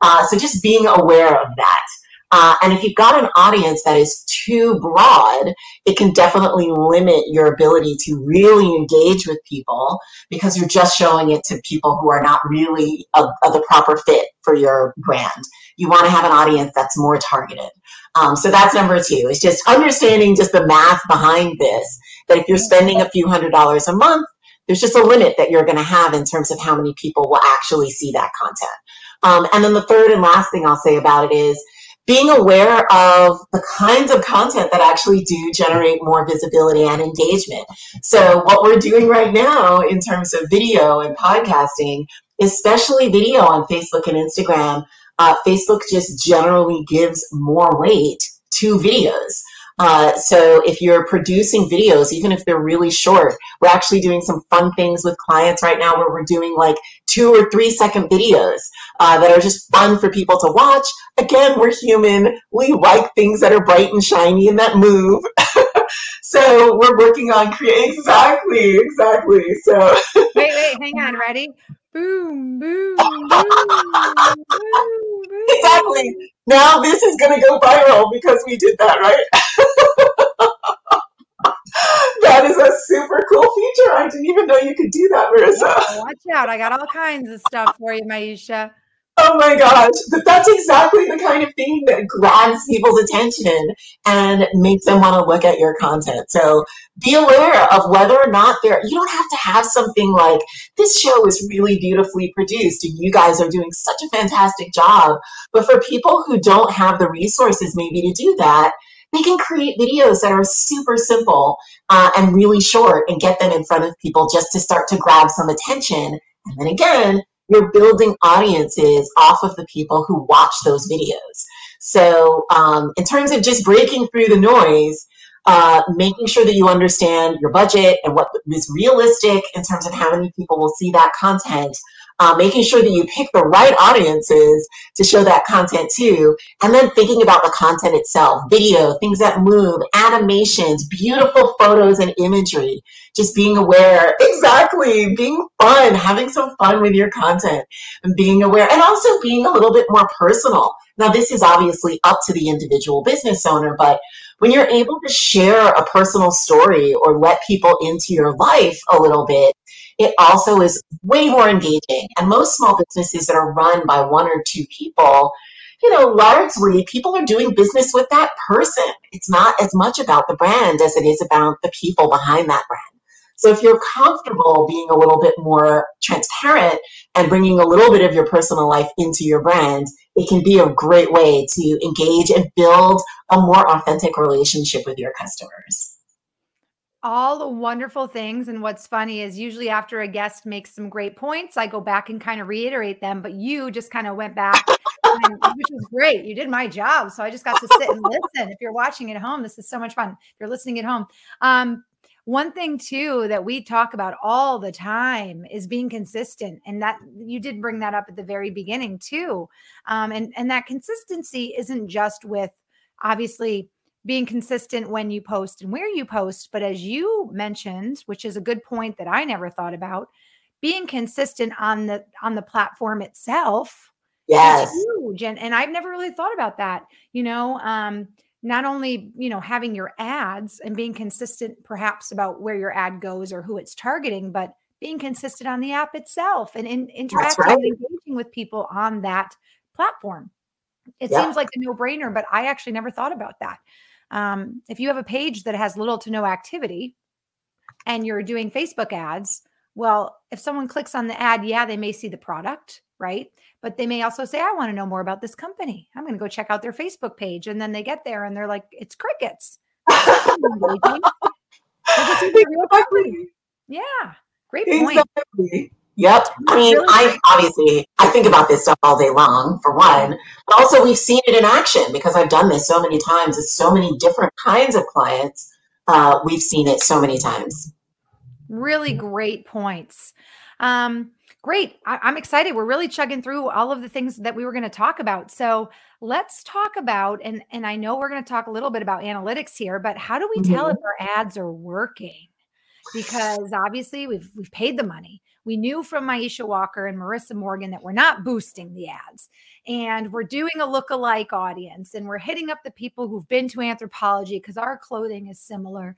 Uh, so just being aware of that. Uh, and if you've got an audience that is too broad, it can definitely limit your ability to really engage with people because you're just showing it to people who are not really a the proper fit for your brand. You want to have an audience that's more targeted. Um, so that's number two. It's just understanding just the math behind this. That if you're spending a few hundred dollars a month, there's just a limit that you're going to have in terms of how many people will actually see that content. Um, and then the third and last thing I'll say about it is being aware of the kinds of content that actually do generate more visibility and engagement. So, what we're doing right now in terms of video and podcasting, especially video on Facebook and Instagram, uh, Facebook just generally gives more weight to videos. Uh, so if you're producing videos, even if they're really short, we're actually doing some fun things with clients right now where we're doing like two or three second videos uh, that are just fun for people to watch. Again, we're human. We like things that are bright and shiny and that move. so we're working on creating exactly, exactly. So wait, wait, hang on, ready? boom, boom, boom, boom, boom. Exactly. Now this is going to go viral because we did that, right? that is a super cool feature. I didn't even know you could do that, Marissa. Yeah, watch out. I got all kinds of stuff for you, Maisha. Oh my gosh, but that's exactly the kind of thing that grabs people's attention and makes them want to look at your content. So be aware of whether or not there, you don't have to have something like this show is really beautifully produced and you guys are doing such a fantastic job. But for people who don't have the resources maybe to do that, they can create videos that are super simple uh, and really short and get them in front of people just to start to grab some attention. And then again, you're building audiences off of the people who watch those videos. So, um, in terms of just breaking through the noise, uh, making sure that you understand your budget and what is realistic in terms of how many people will see that content, uh, making sure that you pick the right audiences to show that content to, and then thinking about the content itself video, things that move, animations, beautiful photos and imagery, just being aware, exactly, being fun, having some fun with your content, and being aware, and also being a little bit more personal. Now, this is obviously up to the individual business owner, but when you're able to share a personal story or let people into your life a little bit, it also is way more engaging. And most small businesses that are run by one or two people, you know, largely people are doing business with that person. It's not as much about the brand as it is about the people behind that brand. So if you're comfortable being a little bit more transparent and bringing a little bit of your personal life into your brand, it can be a great way to engage and build a more authentic relationship with your customers all the wonderful things. And what's funny is usually after a guest makes some great points, I go back and kind of reiterate them. But you just kind of went back, and, which was great. You did my job. So I just got to sit and listen. If you're watching at home, this is so much fun. If you're listening at home, um, one thing too that we talk about all the time is being consistent and that you did bring that up at the very beginning too um, and and that consistency isn't just with obviously being consistent when you post and where you post. But as you mentioned, which is a good point that I never thought about, being consistent on the on the platform itself yes. is huge. And and I've never really thought about that. You know, um, not only you know having your ads and being consistent perhaps about where your ad goes or who it's targeting, but being consistent on the app itself and in, interacting right. and engaging with people on that platform. It seems like a no brainer, but I actually never thought about that. Um, if you have a page that has little to no activity and you're doing Facebook ads, well, if someone clicks on the ad, yeah, they may see the product, right? But they may also say, I want to know more about this company. I'm going to go check out their Facebook page. And then they get there and they're like, it's crickets. yeah, great point. Exactly. Yep. I mean, I obviously I think about this stuff all day long for one, but also we've seen it in action because I've done this so many times with so many different kinds of clients. Uh, we've seen it so many times. Really great points. Um, great. I- am excited. We're really chugging through all of the things that we were going to talk about. So let's talk about and and I know we're going to talk a little bit about analytics here, but how do we mm-hmm. tell if our ads are working? Because obviously we've we've paid the money we knew from Maisha Walker and Marissa Morgan that we're not boosting the ads and we're doing a look-alike audience and we're hitting up the people who've been to Anthropologie because our clothing is similar.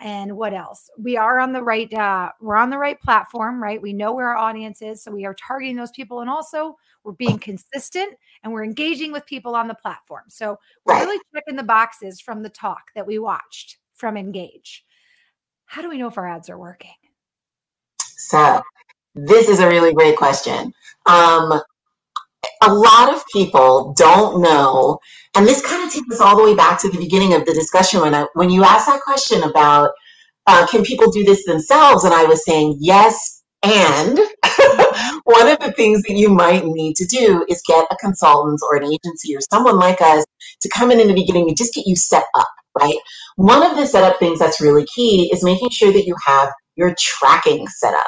And what else? We are on the right, uh, we're on the right platform, right? We know where our audience is. So we are targeting those people. And also we're being consistent and we're engaging with people on the platform. So we're really checking the boxes from the talk that we watched from Engage. How do we know if our ads are working? So this is a really great question. Um, a lot of people don't know, and this kind of takes us all the way back to the beginning of the discussion when I, when you asked that question about uh, can people do this themselves, and I was saying yes, and one of the things that you might need to do is get a consultant or an agency or someone like us to come in in the beginning and just get you set up, right? One of the setup things that's really key is making sure that you have your tracking set up.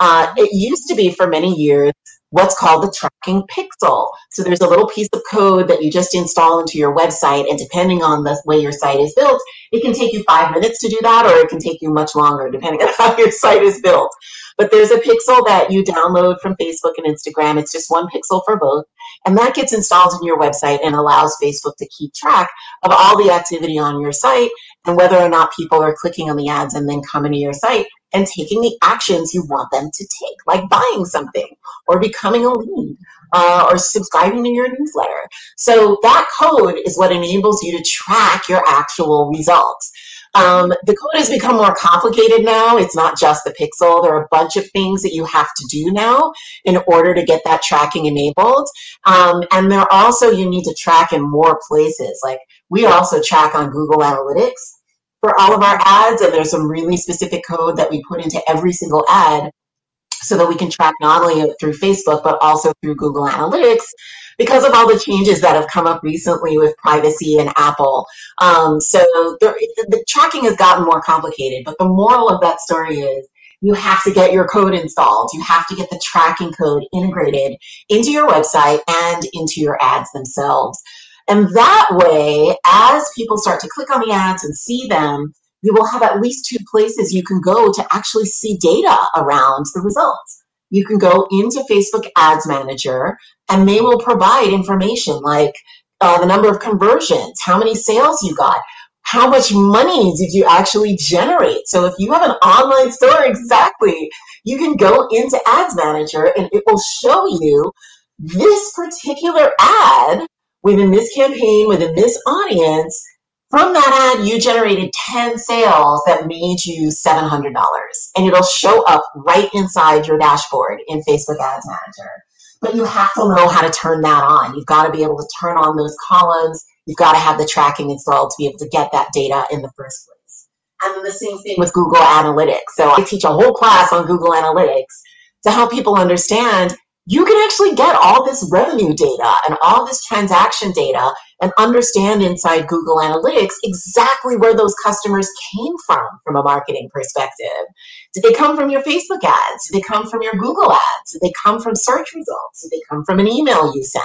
Uh, it used to be for many years what's called the tracking pixel. So there's a little piece of code that you just install into your website, and depending on the way your site is built, it can take you five minutes to do that, or it can take you much longer, depending on how your site is built. But there's a pixel that you download from Facebook and Instagram. It's just one pixel for both. And that gets installed in your website and allows Facebook to keep track of all the activity on your site and whether or not people are clicking on the ads and then coming to your site and taking the actions you want them to take, like buying something or becoming a lead uh, or subscribing to your newsletter. So that code is what enables you to track your actual results. Um, the code has become more complicated now. It's not just the pixel. There are a bunch of things that you have to do now in order to get that tracking enabled. Um, and there also, you need to track in more places. Like we also track on Google Analytics for all of our ads, and there's some really specific code that we put into every single ad so that we can track not only through Facebook, but also through Google Analytics because of all the changes that have come up recently with privacy and Apple. Um, so the, the tracking has gotten more complicated, but the moral of that story is you have to get your code installed. You have to get the tracking code integrated into your website and into your ads themselves. And that way, as people start to click on the ads and see them, you will have at least two places you can go to actually see data around the results. You can go into Facebook Ads Manager and they will provide information like uh, the number of conversions, how many sales you got, how much money did you actually generate. So if you have an online store, exactly, you can go into Ads Manager and it will show you this particular ad within this campaign, within this audience, from that ad, you generated 10 sales that made you $700. And it'll show up right inside your dashboard in Facebook Ads Manager. But you have to know how to turn that on. You've got to be able to turn on those columns. You've got to have the tracking installed to be able to get that data in the first place. And then the same thing with Google Analytics. So I teach a whole class on Google Analytics to help people understand you can actually get all this revenue data and all this transaction data and understand inside Google Analytics exactly where those customers came from from a marketing perspective. Did they come from your Facebook ads? Did they come from your Google ads? Did they come from search results? Did they come from an email you sent?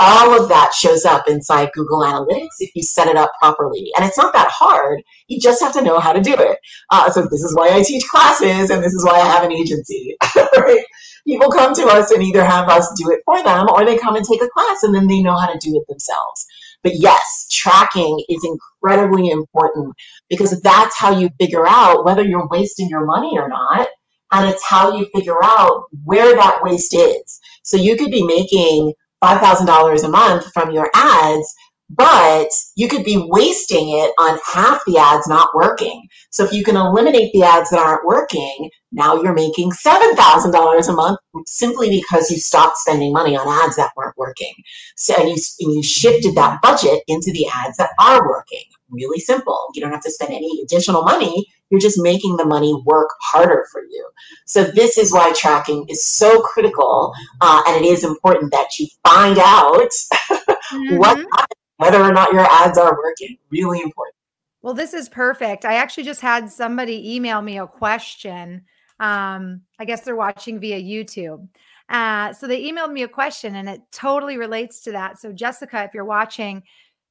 All of that shows up inside Google Analytics if you set it up properly. And it's not that hard. You just have to know how to do it. Uh, so this is why I teach classes and this is why I have an agency, right? People come to us and either have us do it for them or they come and take a class and then they know how to do it themselves. But yes, tracking is incredibly important because that's how you figure out whether you're wasting your money or not. And it's how you figure out where that waste is. So you could be making $5,000 a month from your ads, but you could be wasting it on half the ads not working. So if you can eliminate the ads that aren't working, now you're making $7,000 a month simply because you stopped spending money on ads that weren't working. So and you, and you shifted that budget into the ads that are working. Really simple. You don't have to spend any additional money. You're just making the money work harder for you. So this is why tracking is so critical, uh, and it is important that you find out mm-hmm. what whether or not your ads are working. Really important. Well, this is perfect. I actually just had somebody email me a question. Um, I guess they're watching via YouTube. Uh, so they emailed me a question and it totally relates to that. So, Jessica, if you're watching,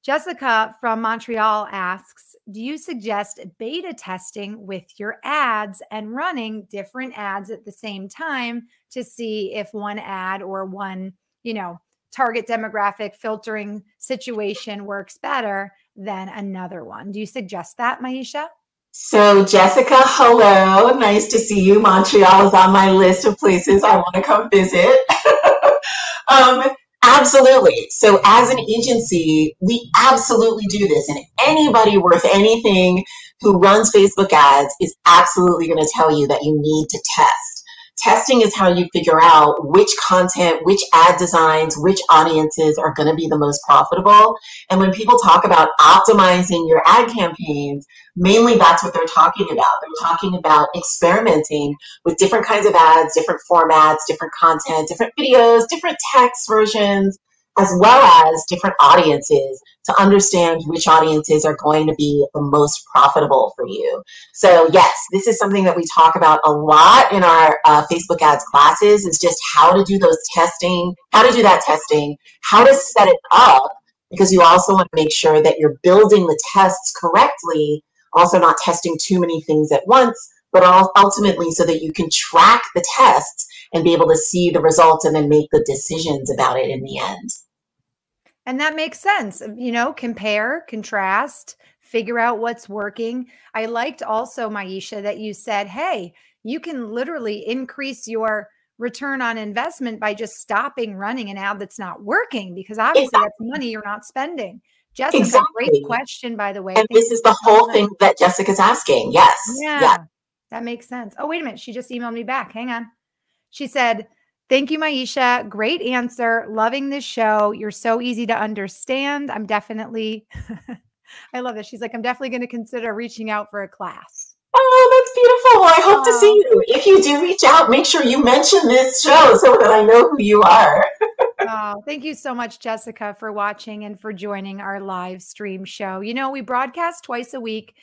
Jessica from Montreal asks Do you suggest beta testing with your ads and running different ads at the same time to see if one ad or one, you know, target demographic filtering situation works better than another one. Do you suggest that, Maisha? So, Jessica, hello. Nice to see you. Montreal is on my list of places I want to come visit. um, absolutely. So, as an agency, we absolutely do this. And anybody worth anything who runs Facebook ads is absolutely going to tell you that you need to test testing is how you figure out which content, which ad designs, which audiences are going to be the most profitable. And when people talk about optimizing your ad campaigns, mainly that's what they're talking about. They're talking about experimenting with different kinds of ads, different formats, different content, different videos, different text versions, as well as different audiences to understand which audiences are going to be the most profitable for you. So yes, this is something that we talk about a lot in our uh, Facebook ads classes is just how to do those testing, how to do that testing, how to set it up, because you also want to make sure that you're building the tests correctly, also not testing too many things at once, but ultimately so that you can track the tests and be able to see the results and then make the decisions about it in the end. And that makes sense. You know, compare, contrast, figure out what's working. I liked also, Maisha, that you said, hey, you can literally increase your return on investment by just stopping running an ad that's not working because obviously exactly. that's money you're not spending. Jessica, exactly. great question, by the way. And Thank this is the whole thing that Jessica's asking. Yes. Yeah, yeah. That makes sense. Oh, wait a minute. She just emailed me back. Hang on. She said, Thank you, Maisha. Great answer. Loving this show. You're so easy to understand. I'm definitely, I love this. She's like, I'm definitely going to consider reaching out for a class. Oh, that's beautiful. I hope to see you. If you do reach out, make sure you mention this show so that I know who you are. oh, thank you so much, Jessica, for watching and for joining our live stream show. You know, we broadcast twice a week.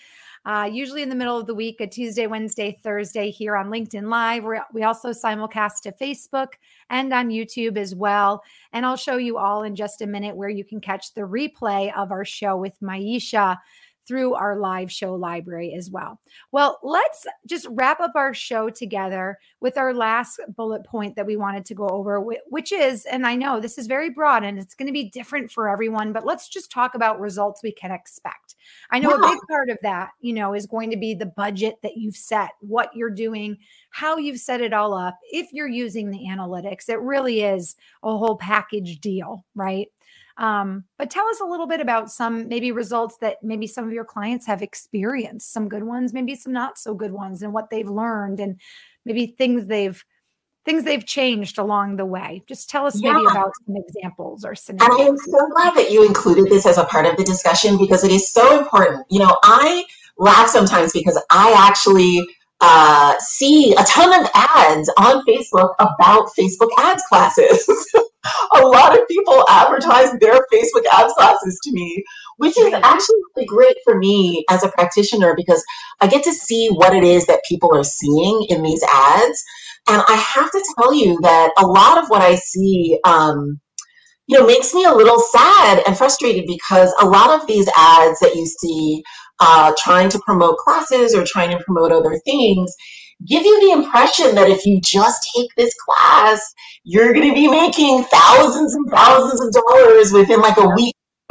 Uh, usually in the middle of the week, a Tuesday, Wednesday, Thursday here on LinkedIn Live. We're, we also simulcast to Facebook and on YouTube as well. And I'll show you all in just a minute where you can catch the replay of our show with Maisha through our live show library as well. Well, let's just wrap up our show together with our last bullet point that we wanted to go over, which is, and I know this is very broad and it's going to be different for everyone, but let's just talk about results we can expect. I know yeah. a big part of that, you know, is going to be the budget that you've set, what you're doing, how you've set it all up. If you're using the analytics, it really is a whole package deal, right? Um, but tell us a little bit about some maybe results that maybe some of your clients have experienced, some good ones, maybe some not so good ones, and what they've learned, and maybe things they've things they've changed along the way. Just tell us yeah. maybe about some examples or scenarios. And I am so glad that you included this as a part of the discussion because it is so important. You know, I laugh sometimes because I actually uh, see a ton of ads on Facebook about Facebook ads classes. a lot of people advertise their Facebook ads classes to me, which is actually really great for me as a practitioner because I get to see what it is that people are seeing in these ads. And I have to tell you that a lot of what I see, um, you know, makes me a little sad and frustrated because a lot of these ads that you see uh, trying to promote classes or trying to promote other things give you the impression that if you just take this class, you're going to be making thousands and thousands of dollars within like a week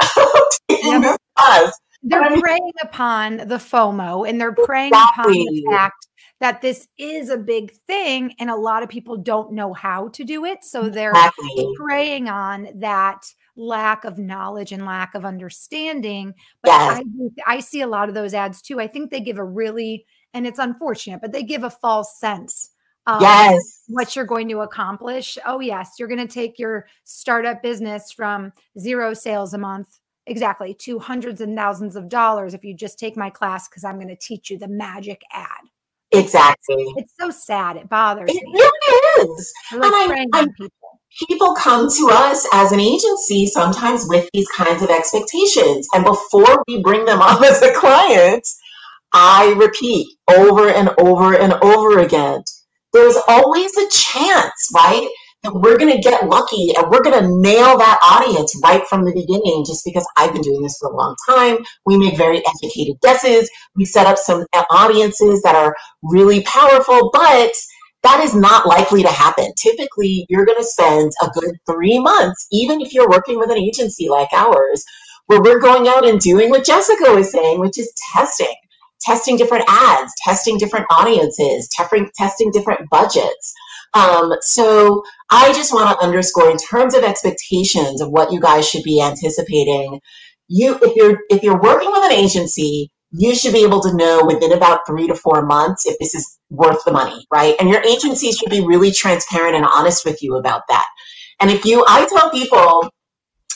class. They're I mean, preying upon the FOMO and they're preying exactly. upon the fact that this is a big thing and a lot of people don't know how to do it. So they're exactly. preying on that lack of knowledge and lack of understanding. But yes. I, I see a lot of those ads too. I think they give a really, and it's unfortunate, but they give a false sense of yes. what you're going to accomplish. Oh, yes, you're going to take your startup business from zero sales a month exactly to hundreds and thousands of dollars if you just take my class because I'm going to teach you the magic ad. Exactly. It's, it's so sad. It bothers it me. It really is. Like and I, I, people people come to us as an agency sometimes with these kinds of expectations. And before we bring them on as a client, I repeat over and over and over again there's always a chance, right? That we're going to get lucky and we're going to nail that audience right from the beginning just because I've been doing this for a long time. We make very educated guesses. We set up some uh, audiences that are really powerful, but that is not likely to happen. Typically, you're going to spend a good three months, even if you're working with an agency like ours, where we're going out and doing what Jessica was saying, which is testing, testing different ads, testing different audiences, testing, testing different budgets. Um, so I just want to underscore in terms of expectations of what you guys should be anticipating. You, if you're if you're working with an agency, you should be able to know within about three to four months if this is worth the money, right? And your agency should be really transparent and honest with you about that. And if you, I tell people,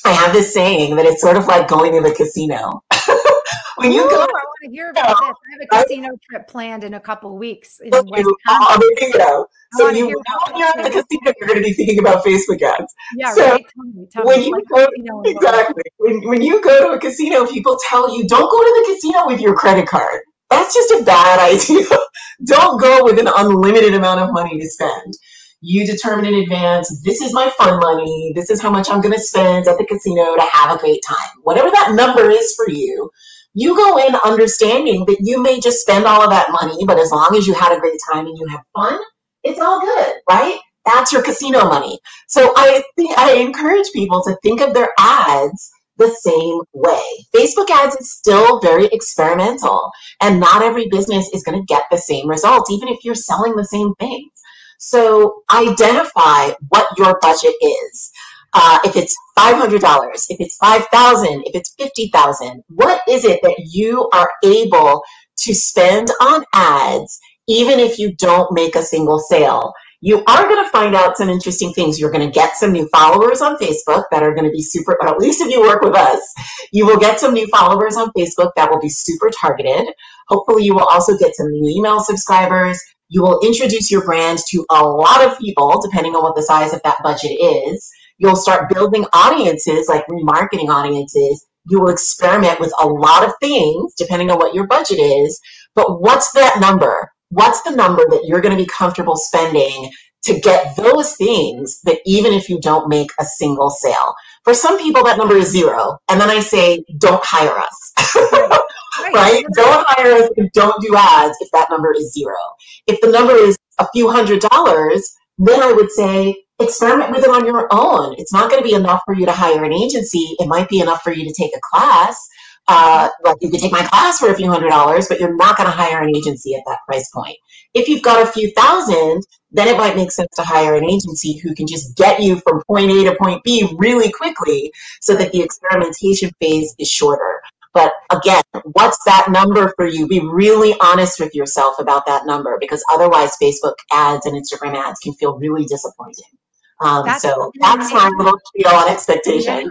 I have this saying that it's sort of like going to the casino. When you Ooh, go, I want to hear about this. I have a casino trip planned in a couple weeks in West you. So you you're at the casino, you're going to be thinking about Facebook ads. Yeah, so right. Tell me, tell when me. you like go, exactly when, when you go to a casino, people tell you don't go to the casino with your credit card. That's just a bad idea. don't go with an unlimited amount of money to spend. You determine in advance, this is my fun money, this is how much I'm going to spend at the casino to have a great time. Whatever that number is for you, you go in understanding that you may just spend all of that money, but as long as you had a great time and you have fun, it's all good, right? That's your casino money. So I think I encourage people to think of their ads the same way. Facebook ads is still very experimental, and not every business is going to get the same results, even if you're selling the same things. So identify what your budget is. Uh, if it's $500, if it's 5000 if it's 50000 what is it that you are able to spend on ads, even if you don't make a single sale? you are going to find out some interesting things. You're going to get some new followers on Facebook that are going to be super, or at least if you work with us, you will get some new followers on Facebook that will be super targeted. Hopefully, you will also get some new email subscribers. You will introduce your brand to a lot of people, depending on what the size of that budget is. You'll start building audiences, like remarketing audiences. You will experiment with a lot of things, depending on what your budget is. But what's that number? what's the number that you're going to be comfortable spending to get those things that even if you don't make a single sale for some people that number is zero and then i say don't hire us right, right? don't hire us and don't do ads if that number is zero if the number is a few hundred dollars then i would say experiment with it on your own it's not going to be enough for you to hire an agency it might be enough for you to take a class uh, like you could take my class for a few hundred dollars, but you're not going to hire an agency at that price point. If you've got a few thousand, then it might make sense to hire an agency who can just get you from point A to point B really quickly so that the experimentation phase is shorter. But again, what's that number for you? Be really honest with yourself about that number because otherwise, Facebook ads and Instagram ads can feel really disappointing. Um, that's so that's my little spiel on expectation. Yeah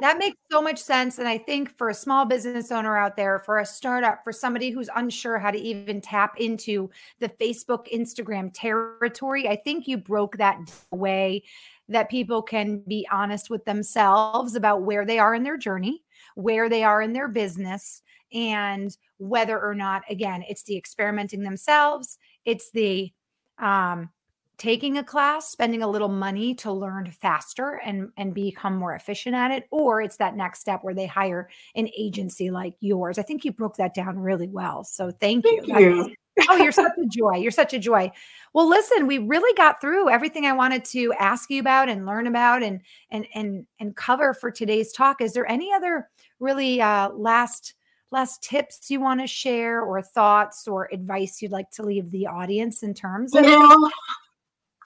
that makes so much sense. And I think for a small business owner out there, for a startup, for somebody who's unsure how to even tap into the Facebook, Instagram territory, I think you broke that way that people can be honest with themselves about where they are in their journey, where they are in their business, and whether or not, again, it's the experimenting themselves, it's the um, taking a class, spending a little money to learn faster and and become more efficient at it, or it's that next step where they hire an agency like yours. I think you broke that down really well. So thank, thank you. you. oh, you're such a joy. You're such a joy. Well, listen, we really got through everything I wanted to ask you about and learn about and and and and cover for today's talk. Is there any other really uh, last last tips you want to share or thoughts or advice you'd like to leave the audience in terms of? Know,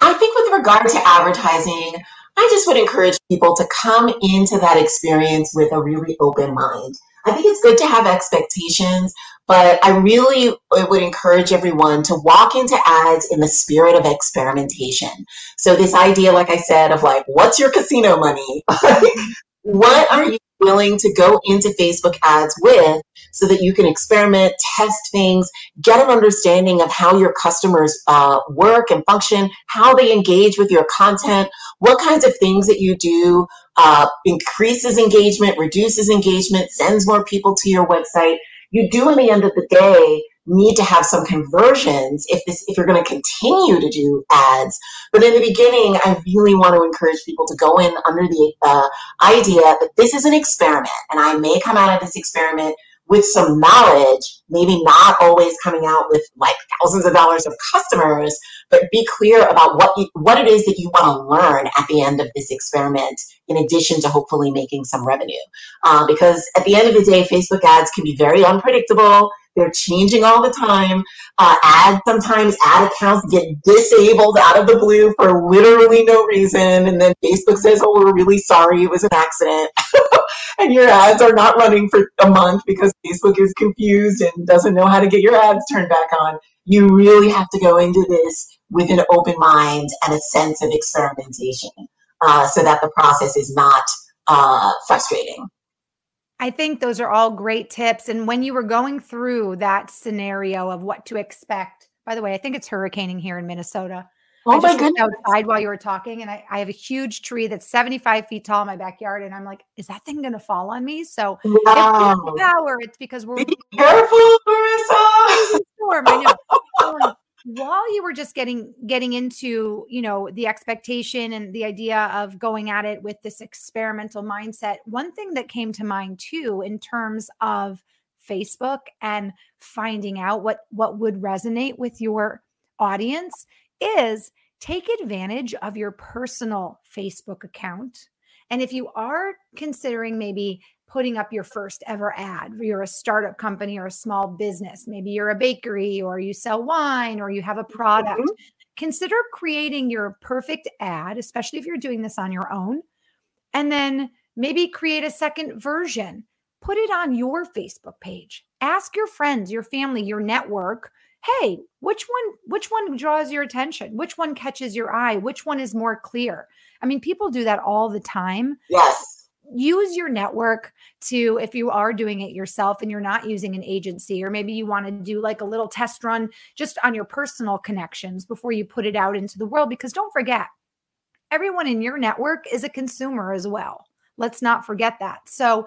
I think with regard to advertising, I just would encourage people to come into that experience with a really open mind. I think it's good to have expectations, but I really would encourage everyone to walk into ads in the spirit of experimentation. So this idea, like I said, of like, what's your casino money? what are you willing to go into Facebook ads with so that you can experiment, test things, get an understanding of how your customers uh, work and function, how they engage with your content, what kinds of things that you do uh, increases engagement, reduces engagement, sends more people to your website. You do, in the end of the day, need to have some conversions if this if you're going to continue to do ads but in the beginning i really want to encourage people to go in under the uh, idea that this is an experiment and i may come out of this experiment with some knowledge, maybe not always coming out with like thousands of dollars of customers, but be clear about what you, what it is that you want to learn at the end of this experiment, in addition to hopefully making some revenue. Uh, because at the end of the day, Facebook ads can be very unpredictable. They're changing all the time. Uh, ads sometimes ad accounts get disabled out of the blue for literally no reason, and then Facebook says, "Oh, we're really sorry, it was an accident." and your ads are not running for a month because Facebook is confused and doesn't know how to get your ads turned back on. You really have to go into this with an open mind and a sense of experimentation uh, so that the process is not uh, frustrating. I think those are all great tips. And when you were going through that scenario of what to expect, by the way, I think it's hurricaning here in Minnesota. Oh I just my outside while you were talking, and I, I, have a huge tree that's 75 feet tall in my backyard, and I'm like, is that thing going to fall on me? So wow. if power, it's because we're Be careful, Marissa. Storm, I know. while you were just getting getting into you know the expectation and the idea of going at it with this experimental mindset one thing that came to mind too in terms of Facebook and finding out what what would resonate with your audience is take advantage of your personal Facebook account. And if you are considering maybe putting up your first ever ad, you're a startup company or a small business, maybe you're a bakery or you sell wine or you have a product, mm-hmm. consider creating your perfect ad, especially if you're doing this on your own. And then maybe create a second version. Put it on your Facebook page. Ask your friends, your family, your network, hey, which one which one draws your attention? Which one catches your eye? Which one is more clear? I mean, people do that all the time. Yes use your network to if you are doing it yourself and you're not using an agency or maybe you want to do like a little test run just on your personal connections before you put it out into the world because don't forget everyone in your network is a consumer as well let's not forget that so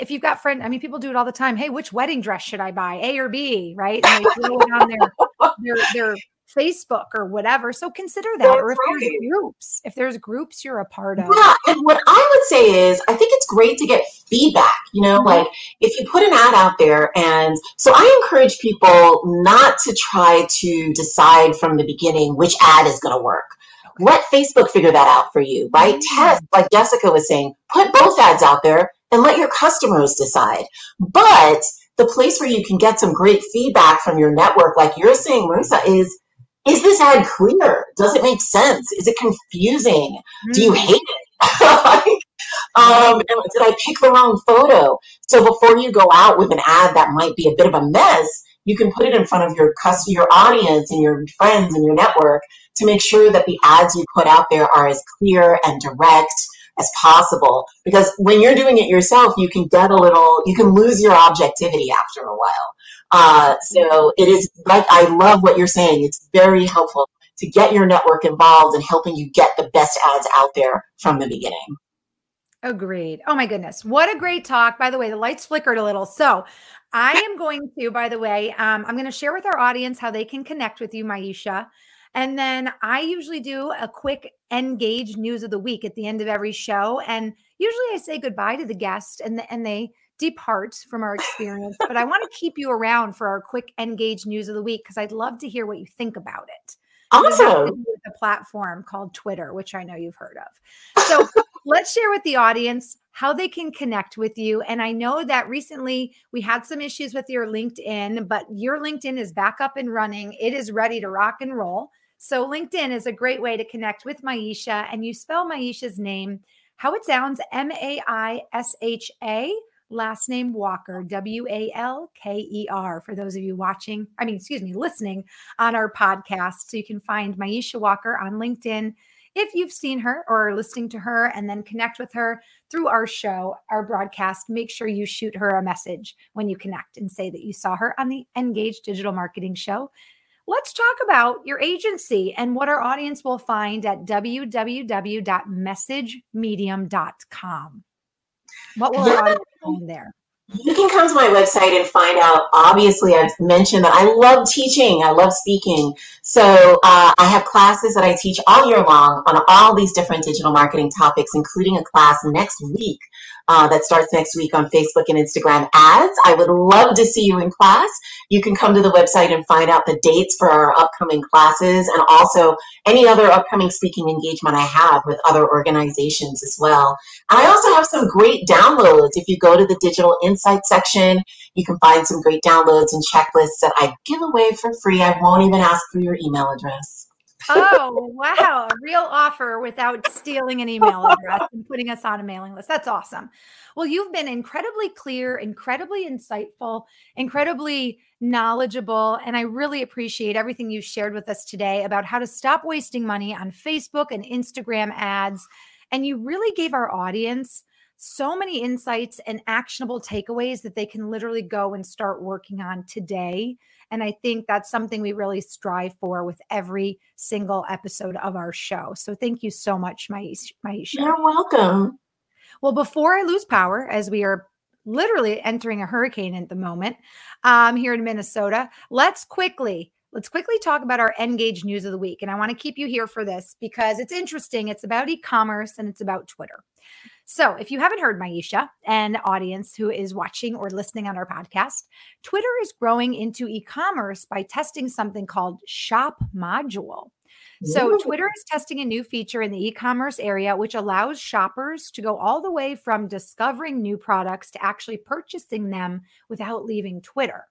if you've got friend, I mean, people do it all the time. Hey, which wedding dress should I buy, A or B? Right? And they throw it on their, their their Facebook or whatever. So consider that. That's or if right. there's groups, if there's groups you're a part of. Yeah. And what I would say is I think it's great to get feedback. You know, mm-hmm. like if you put an ad out there and so I encourage people not to try to decide from the beginning which ad is going to work. Let Facebook figure that out for you, right? Mm-hmm. Test, like Jessica was saying, put both ads out there and let your customers decide. But the place where you can get some great feedback from your network, like you're saying, Marisa, is is this ad clear? Does it make sense? Is it confusing? Mm. Do you hmm. hate it? um, did I pick the wrong photo? So before you go out with an ad that might be a bit of a mess, you can put it in front of your customer, your audience, and your friends and your network to make sure that the ads you put out there are as clear and direct as possible. Because when you're doing it yourself, you can get a little, you can lose your objectivity after a while. Uh, so it is like, I love what you're saying. It's very helpful to get your network involved in helping you get the best ads out there from the beginning. Agreed. Oh my goodness. What a great talk. By the way, the lights flickered a little. So I am going to, by the way, um, I'm going to share with our audience how they can connect with you, Maisha. And then I usually do a quick engage news of the week at the end of every show. And usually I say goodbye to the guest and, the, and they depart from our experience, but I want to keep you around for our quick engage news of the week because I'd love to hear what you think about it. Awesome. The platform called Twitter, which I know you've heard of. So let's share with the audience how they can connect with you. And I know that recently we had some issues with your LinkedIn, but your LinkedIn is back up and running. It is ready to rock and roll. So LinkedIn is a great way to connect with Maisha, and you spell Maisha's name how it sounds M A I S H A last name Walker, W A L K E R, for those of you watching, I mean, excuse me, listening on our podcast. So you can find Maisha Walker on LinkedIn if you've seen her or are listening to her and then connect with her through our show, our broadcast. Make sure you shoot her a message when you connect and say that you saw her on the Engage Digital Marketing Show. Let's talk about your agency and what our audience will find at www.messagemedium.com. What will yeah. find there? You can come to my website and find out. Obviously, I've mentioned that I love teaching, I love speaking. So, uh, I have classes that I teach all year long on all these different digital marketing topics, including a class next week uh, that starts next week on Facebook and Instagram ads. I would love to see you in class. You can come to the website and find out the dates for our upcoming classes and also any other upcoming speaking engagement I have with other organizations as well. And I also have some great downloads. If you go to the digital insight section, you can find some great downloads and checklists that I give away for free. I won't even ask for your email address oh, wow. A real offer without stealing an email address and putting us on a mailing list. That's awesome. Well, you've been incredibly clear, incredibly insightful, incredibly knowledgeable. And I really appreciate everything you shared with us today about how to stop wasting money on Facebook and Instagram ads. And you really gave our audience so many insights and actionable takeaways that they can literally go and start working on today and I think that's something we really strive for with every single episode of our show. So thank you so much, Maisha. You're welcome. Well, before I lose power, as we are literally entering a hurricane at the moment um, here in Minnesota, let's quickly let's quickly talk about our engage news of the week and i want to keep you here for this because it's interesting it's about e-commerce and it's about twitter So, if you haven't heard Maisha and audience who is watching or listening on our podcast, Twitter is growing into e commerce by testing something called Shop Module. So, Ooh. Twitter is testing a new feature in the e commerce area, which allows shoppers to go all the way from discovering new products to actually purchasing them without leaving Twitter.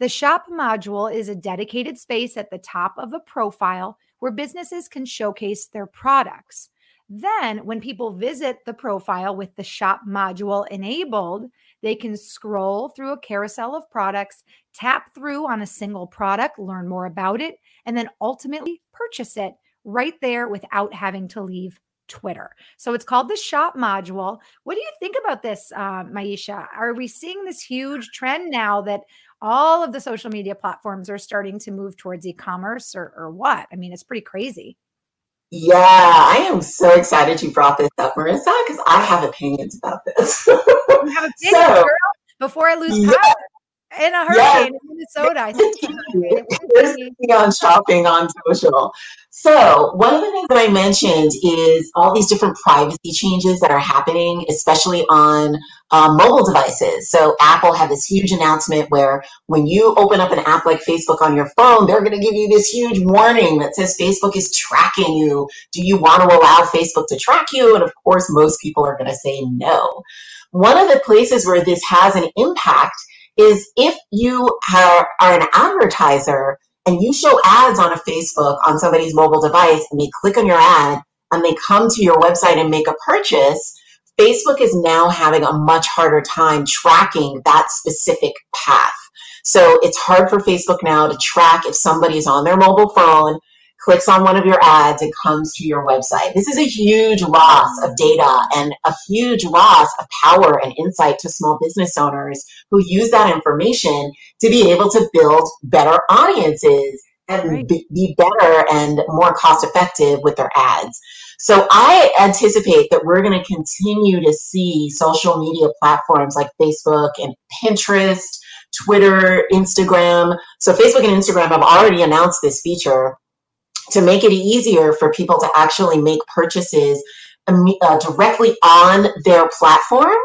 The shop module is a dedicated space at the top of a profile where businesses can showcase their products. Then, when people visit the profile with the shop module enabled, they can scroll through a carousel of products, tap through on a single product, learn more about it, and then ultimately purchase it right there without having to leave Twitter. So it's called the shop module. What do you think about this, uh, Maisha? Are we seeing this huge trend now that all of the social media platforms are starting to move towards e-commerce or, or what? I mean, it's pretty crazy. Yeah, I am so excited you brought this up, Marissa, because I have opinions about this. You have a So- girl, before I lose Yeah. power in a hurricane in Minnesota. I think it's a. There's something on shopping on social. So, one of the things that I mentioned is all these different privacy changes that are happening, especially on um, mobile devices. So, Apple had this huge announcement where when you open up an app like Facebook on your phone, they're going to give you this huge warning that says Facebook is tracking you. Do you want to allow Facebook to track you? And of course, most people are going to say no. One of the places where this has an impact is if you are, are an advertiser and you show ads on a Facebook on somebody's mobile device and they click on your ad and they come to your website and make a purchase, Facebook is now having a much harder time tracking that specific path. So it's hard for Facebook now to track if somebody's on their mobile phone, clicks on one of your ads, and comes to your website. This is a huge loss of data and a huge loss of power and insight to small business owners who use that information to be able to build better audiences and Right. be, be better and more cost effective with their ads. So I anticipate that we're going to continue to see social media platforms like Facebook and Pinterest, Twitter, Instagram. So Facebook and Instagram have already announced this feature to make it easier for people to actually make purchases uh, directly on their platform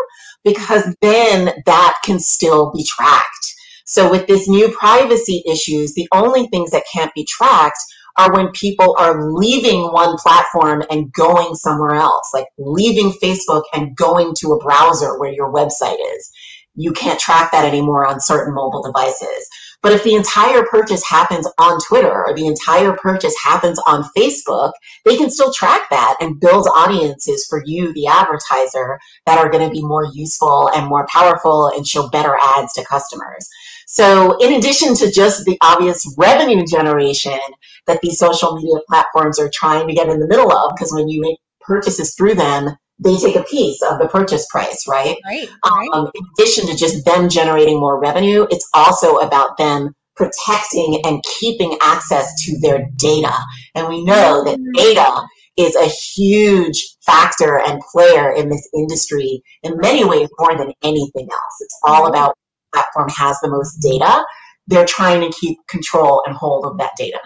because then that can still be tracked. So with this new privacy issues, the only things that can't be tracked are when people are leaving one platform and going somewhere else, like leaving Facebook and going to a browser where your website is. You can't track that anymore on certain mobile devices. But if the entire purchase happens on Twitter or the entire purchase happens on Facebook, they can still track that and build audiences for you, the advertiser, that are going to be more useful and more powerful and show better ads to customers. So, in addition to just the obvious revenue generation that these social media platforms are trying to get in the middle of, because when you make purchases through them, they take a piece of the purchase price, right? Right. Right. Um, in addition to just them generating more revenue, it's also about them protecting and keeping access to their data. And we know that Mm. data is a huge factor and player in this industry in many ways more than anything else. It's all about what platform has the most data. They're trying to keep control and hold of that data.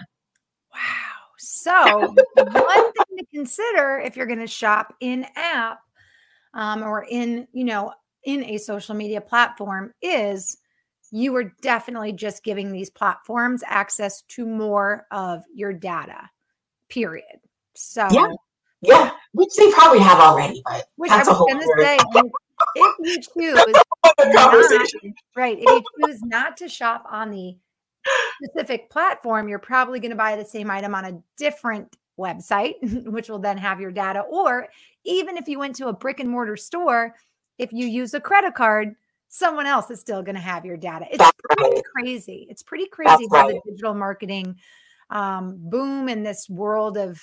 Wow. So, one thing to consider if you're going to shop in app um, or in, you know, in a social media platform is you are definitely just giving these platforms access to more of your data, period. So, Yeah. Yeah, which they probably have already, but which I that's a whole other say, if you choose other not- Right. If you choose not to shop on the specific platform, you're probably going to buy the same item on a different website, which will then have your data. Or even if you went to a brick and mortar store, if you use a credit card, someone else is still going to have your data. It's That's pretty right. crazy. It's pretty crazy That's how right. the digital marketing um, boom in this world of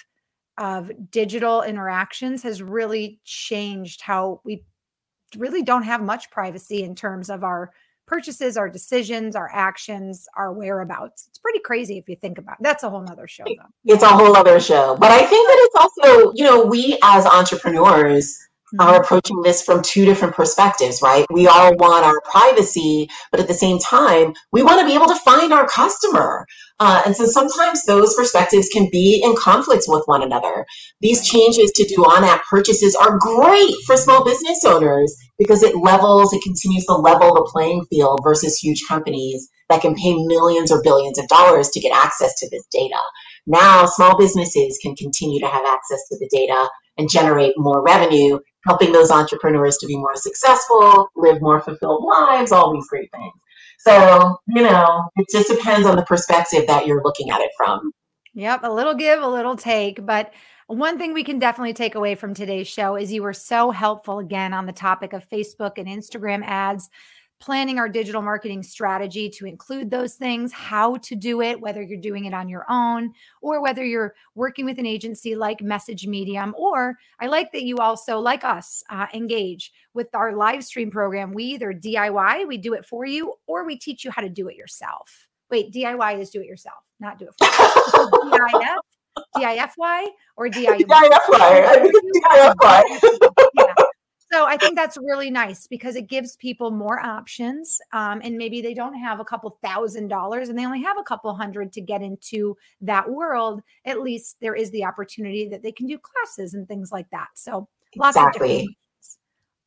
of digital interactions has really changed how we really don't have much privacy in terms of our purchases, our decisions, our actions, our whereabouts. It's pretty crazy if you think about it. That's a whole nother show, though. It's a whole other show. But I think that it's also, you know, we as entrepreneurs are mm-hmm. approaching this from two different perspectives, right? We all want our privacy, but at the same time, we want to be able to find our customer. Uh, and so sometimes those perspectives can be in conflict with one another. These changes to do on app purchases are great for small business owners because it levels, it continues to level the playing field versus huge companies that can pay millions or billions of dollars to get access to this data. Now, small businesses can continue to have access to the data and generate more revenue, helping those entrepreneurs to be more successful, live more fulfilled lives, all these great things. So, you know, it just depends on the perspective that you're looking at it from. Yep, a little give, a little take. But one thing we can definitely take away from today's show is you were so helpful again on the topic of Facebook and Instagram ads planning our digital marketing strategy to include those things, how to do it, whether you're doing it on your own or whether you're working with an agency like Message Medium. Or I like that you also, like us, uh, engage with our live stream program. We either DIY, we do it for you, or we teach you how to do it yourself. Wait, DIY is do it yourself, not do it for you. DIF, DIFY or DIY? DIFY. I think it's DIFY. yeah. So I think that's really nice because it gives people more options. Um, and maybe they don't have a couple thousand dollars and they only have a couple hundred to get into that world. At least there is the opportunity that they can do classes and things like that. So lots exactly. of different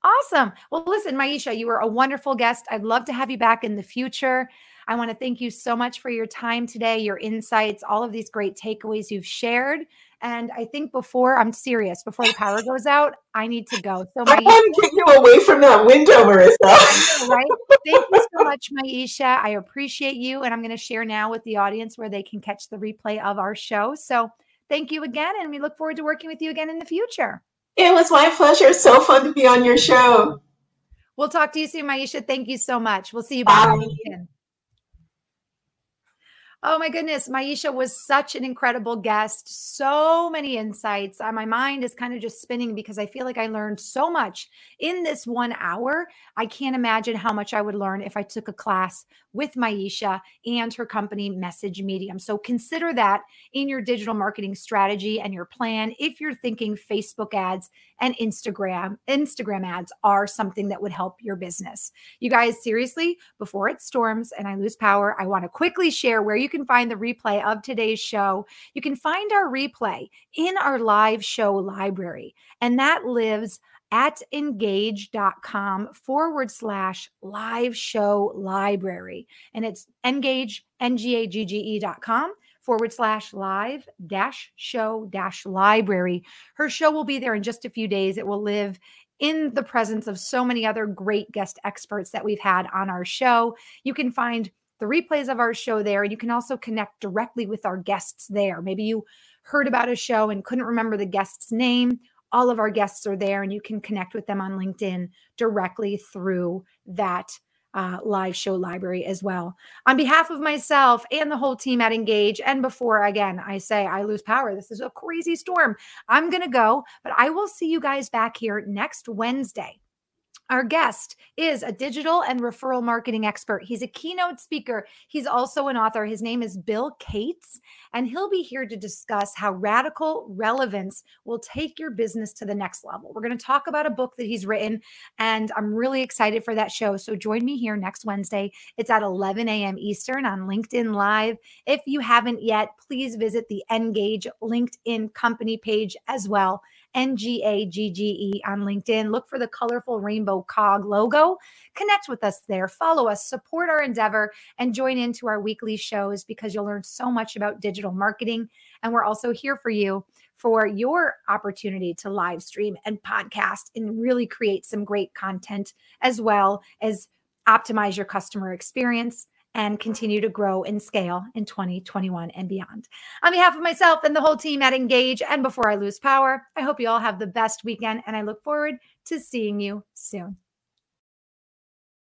Awesome. Well, listen, Maisha, you were a wonderful guest. I'd love to have you back in the future. I want to thank you so much for your time today, your insights, all of these great takeaways you've shared. And I think before I'm serious, before the power goes out, I need to go. So I want to get you away from that window, Marissa. right? Thank you so much, Maisha. I appreciate you. And I'm going to share now with the audience where they can catch the replay of our show. So thank you again. And we look forward to working with you again in the future. It was my pleasure. So fun to be on your show. We'll talk to you soon, Maisha. Thank you so much. We'll see you back. Bye. Oh my goodness, Maisha was such an incredible guest. So many insights. Uh, my mind is kind of just spinning because I feel like I learned so much in this one hour. I can't imagine how much I would learn if I took a class with Maisha and her company Message Medium. So consider that in your digital marketing strategy and your plan if you're thinking Facebook ads and Instagram Instagram ads are something that would help your business. You guys seriously, before it storms and I lose power, I want to quickly share where you can find the replay of today's show. You can find our replay in our live show library and that lives at engage.com forward slash live show library. And it's engage, N-G-A-G-G-E dot com forward slash live dash show dash library. Her show will be there in just a few days. It will live in the presence of so many other great guest experts that we've had on our show. You can find the replays of our show there. And you can also connect directly with our guests there. Maybe you heard about a show and couldn't remember the guest's name. All of our guests are there, and you can connect with them on LinkedIn directly through that uh, live show library as well. On behalf of myself and the whole team at Engage, and before again, I say I lose power. This is a crazy storm. I'm going to go, but I will see you guys back here next Wednesday our guest is a digital and referral marketing expert. He's a keynote speaker. He's also an author. His name is Bill Cates, and he'll be here to discuss how radical relevance will take your business to the next level. We're going to talk about a book that he's written, and I'm really excited for that show. So join me here next Wednesday. It's at 11 a.m. Eastern on LinkedIn Live. If you haven't yet, please visit the Engage LinkedIn company page as well. N G A G G E on LinkedIn. Look for the colorful rainbow cog logo. Connect with us there, follow us, support our endeavor, and join into our weekly shows because you'll learn so much about digital marketing. And we're also here for you for your opportunity to live stream and podcast and really create some great content as well as optimize your customer experience and continue to grow and scale in 2021 and beyond. On behalf of myself and the whole team at Engage, and before I lose power, I hope you all have the best weekend and I look forward to seeing you soon.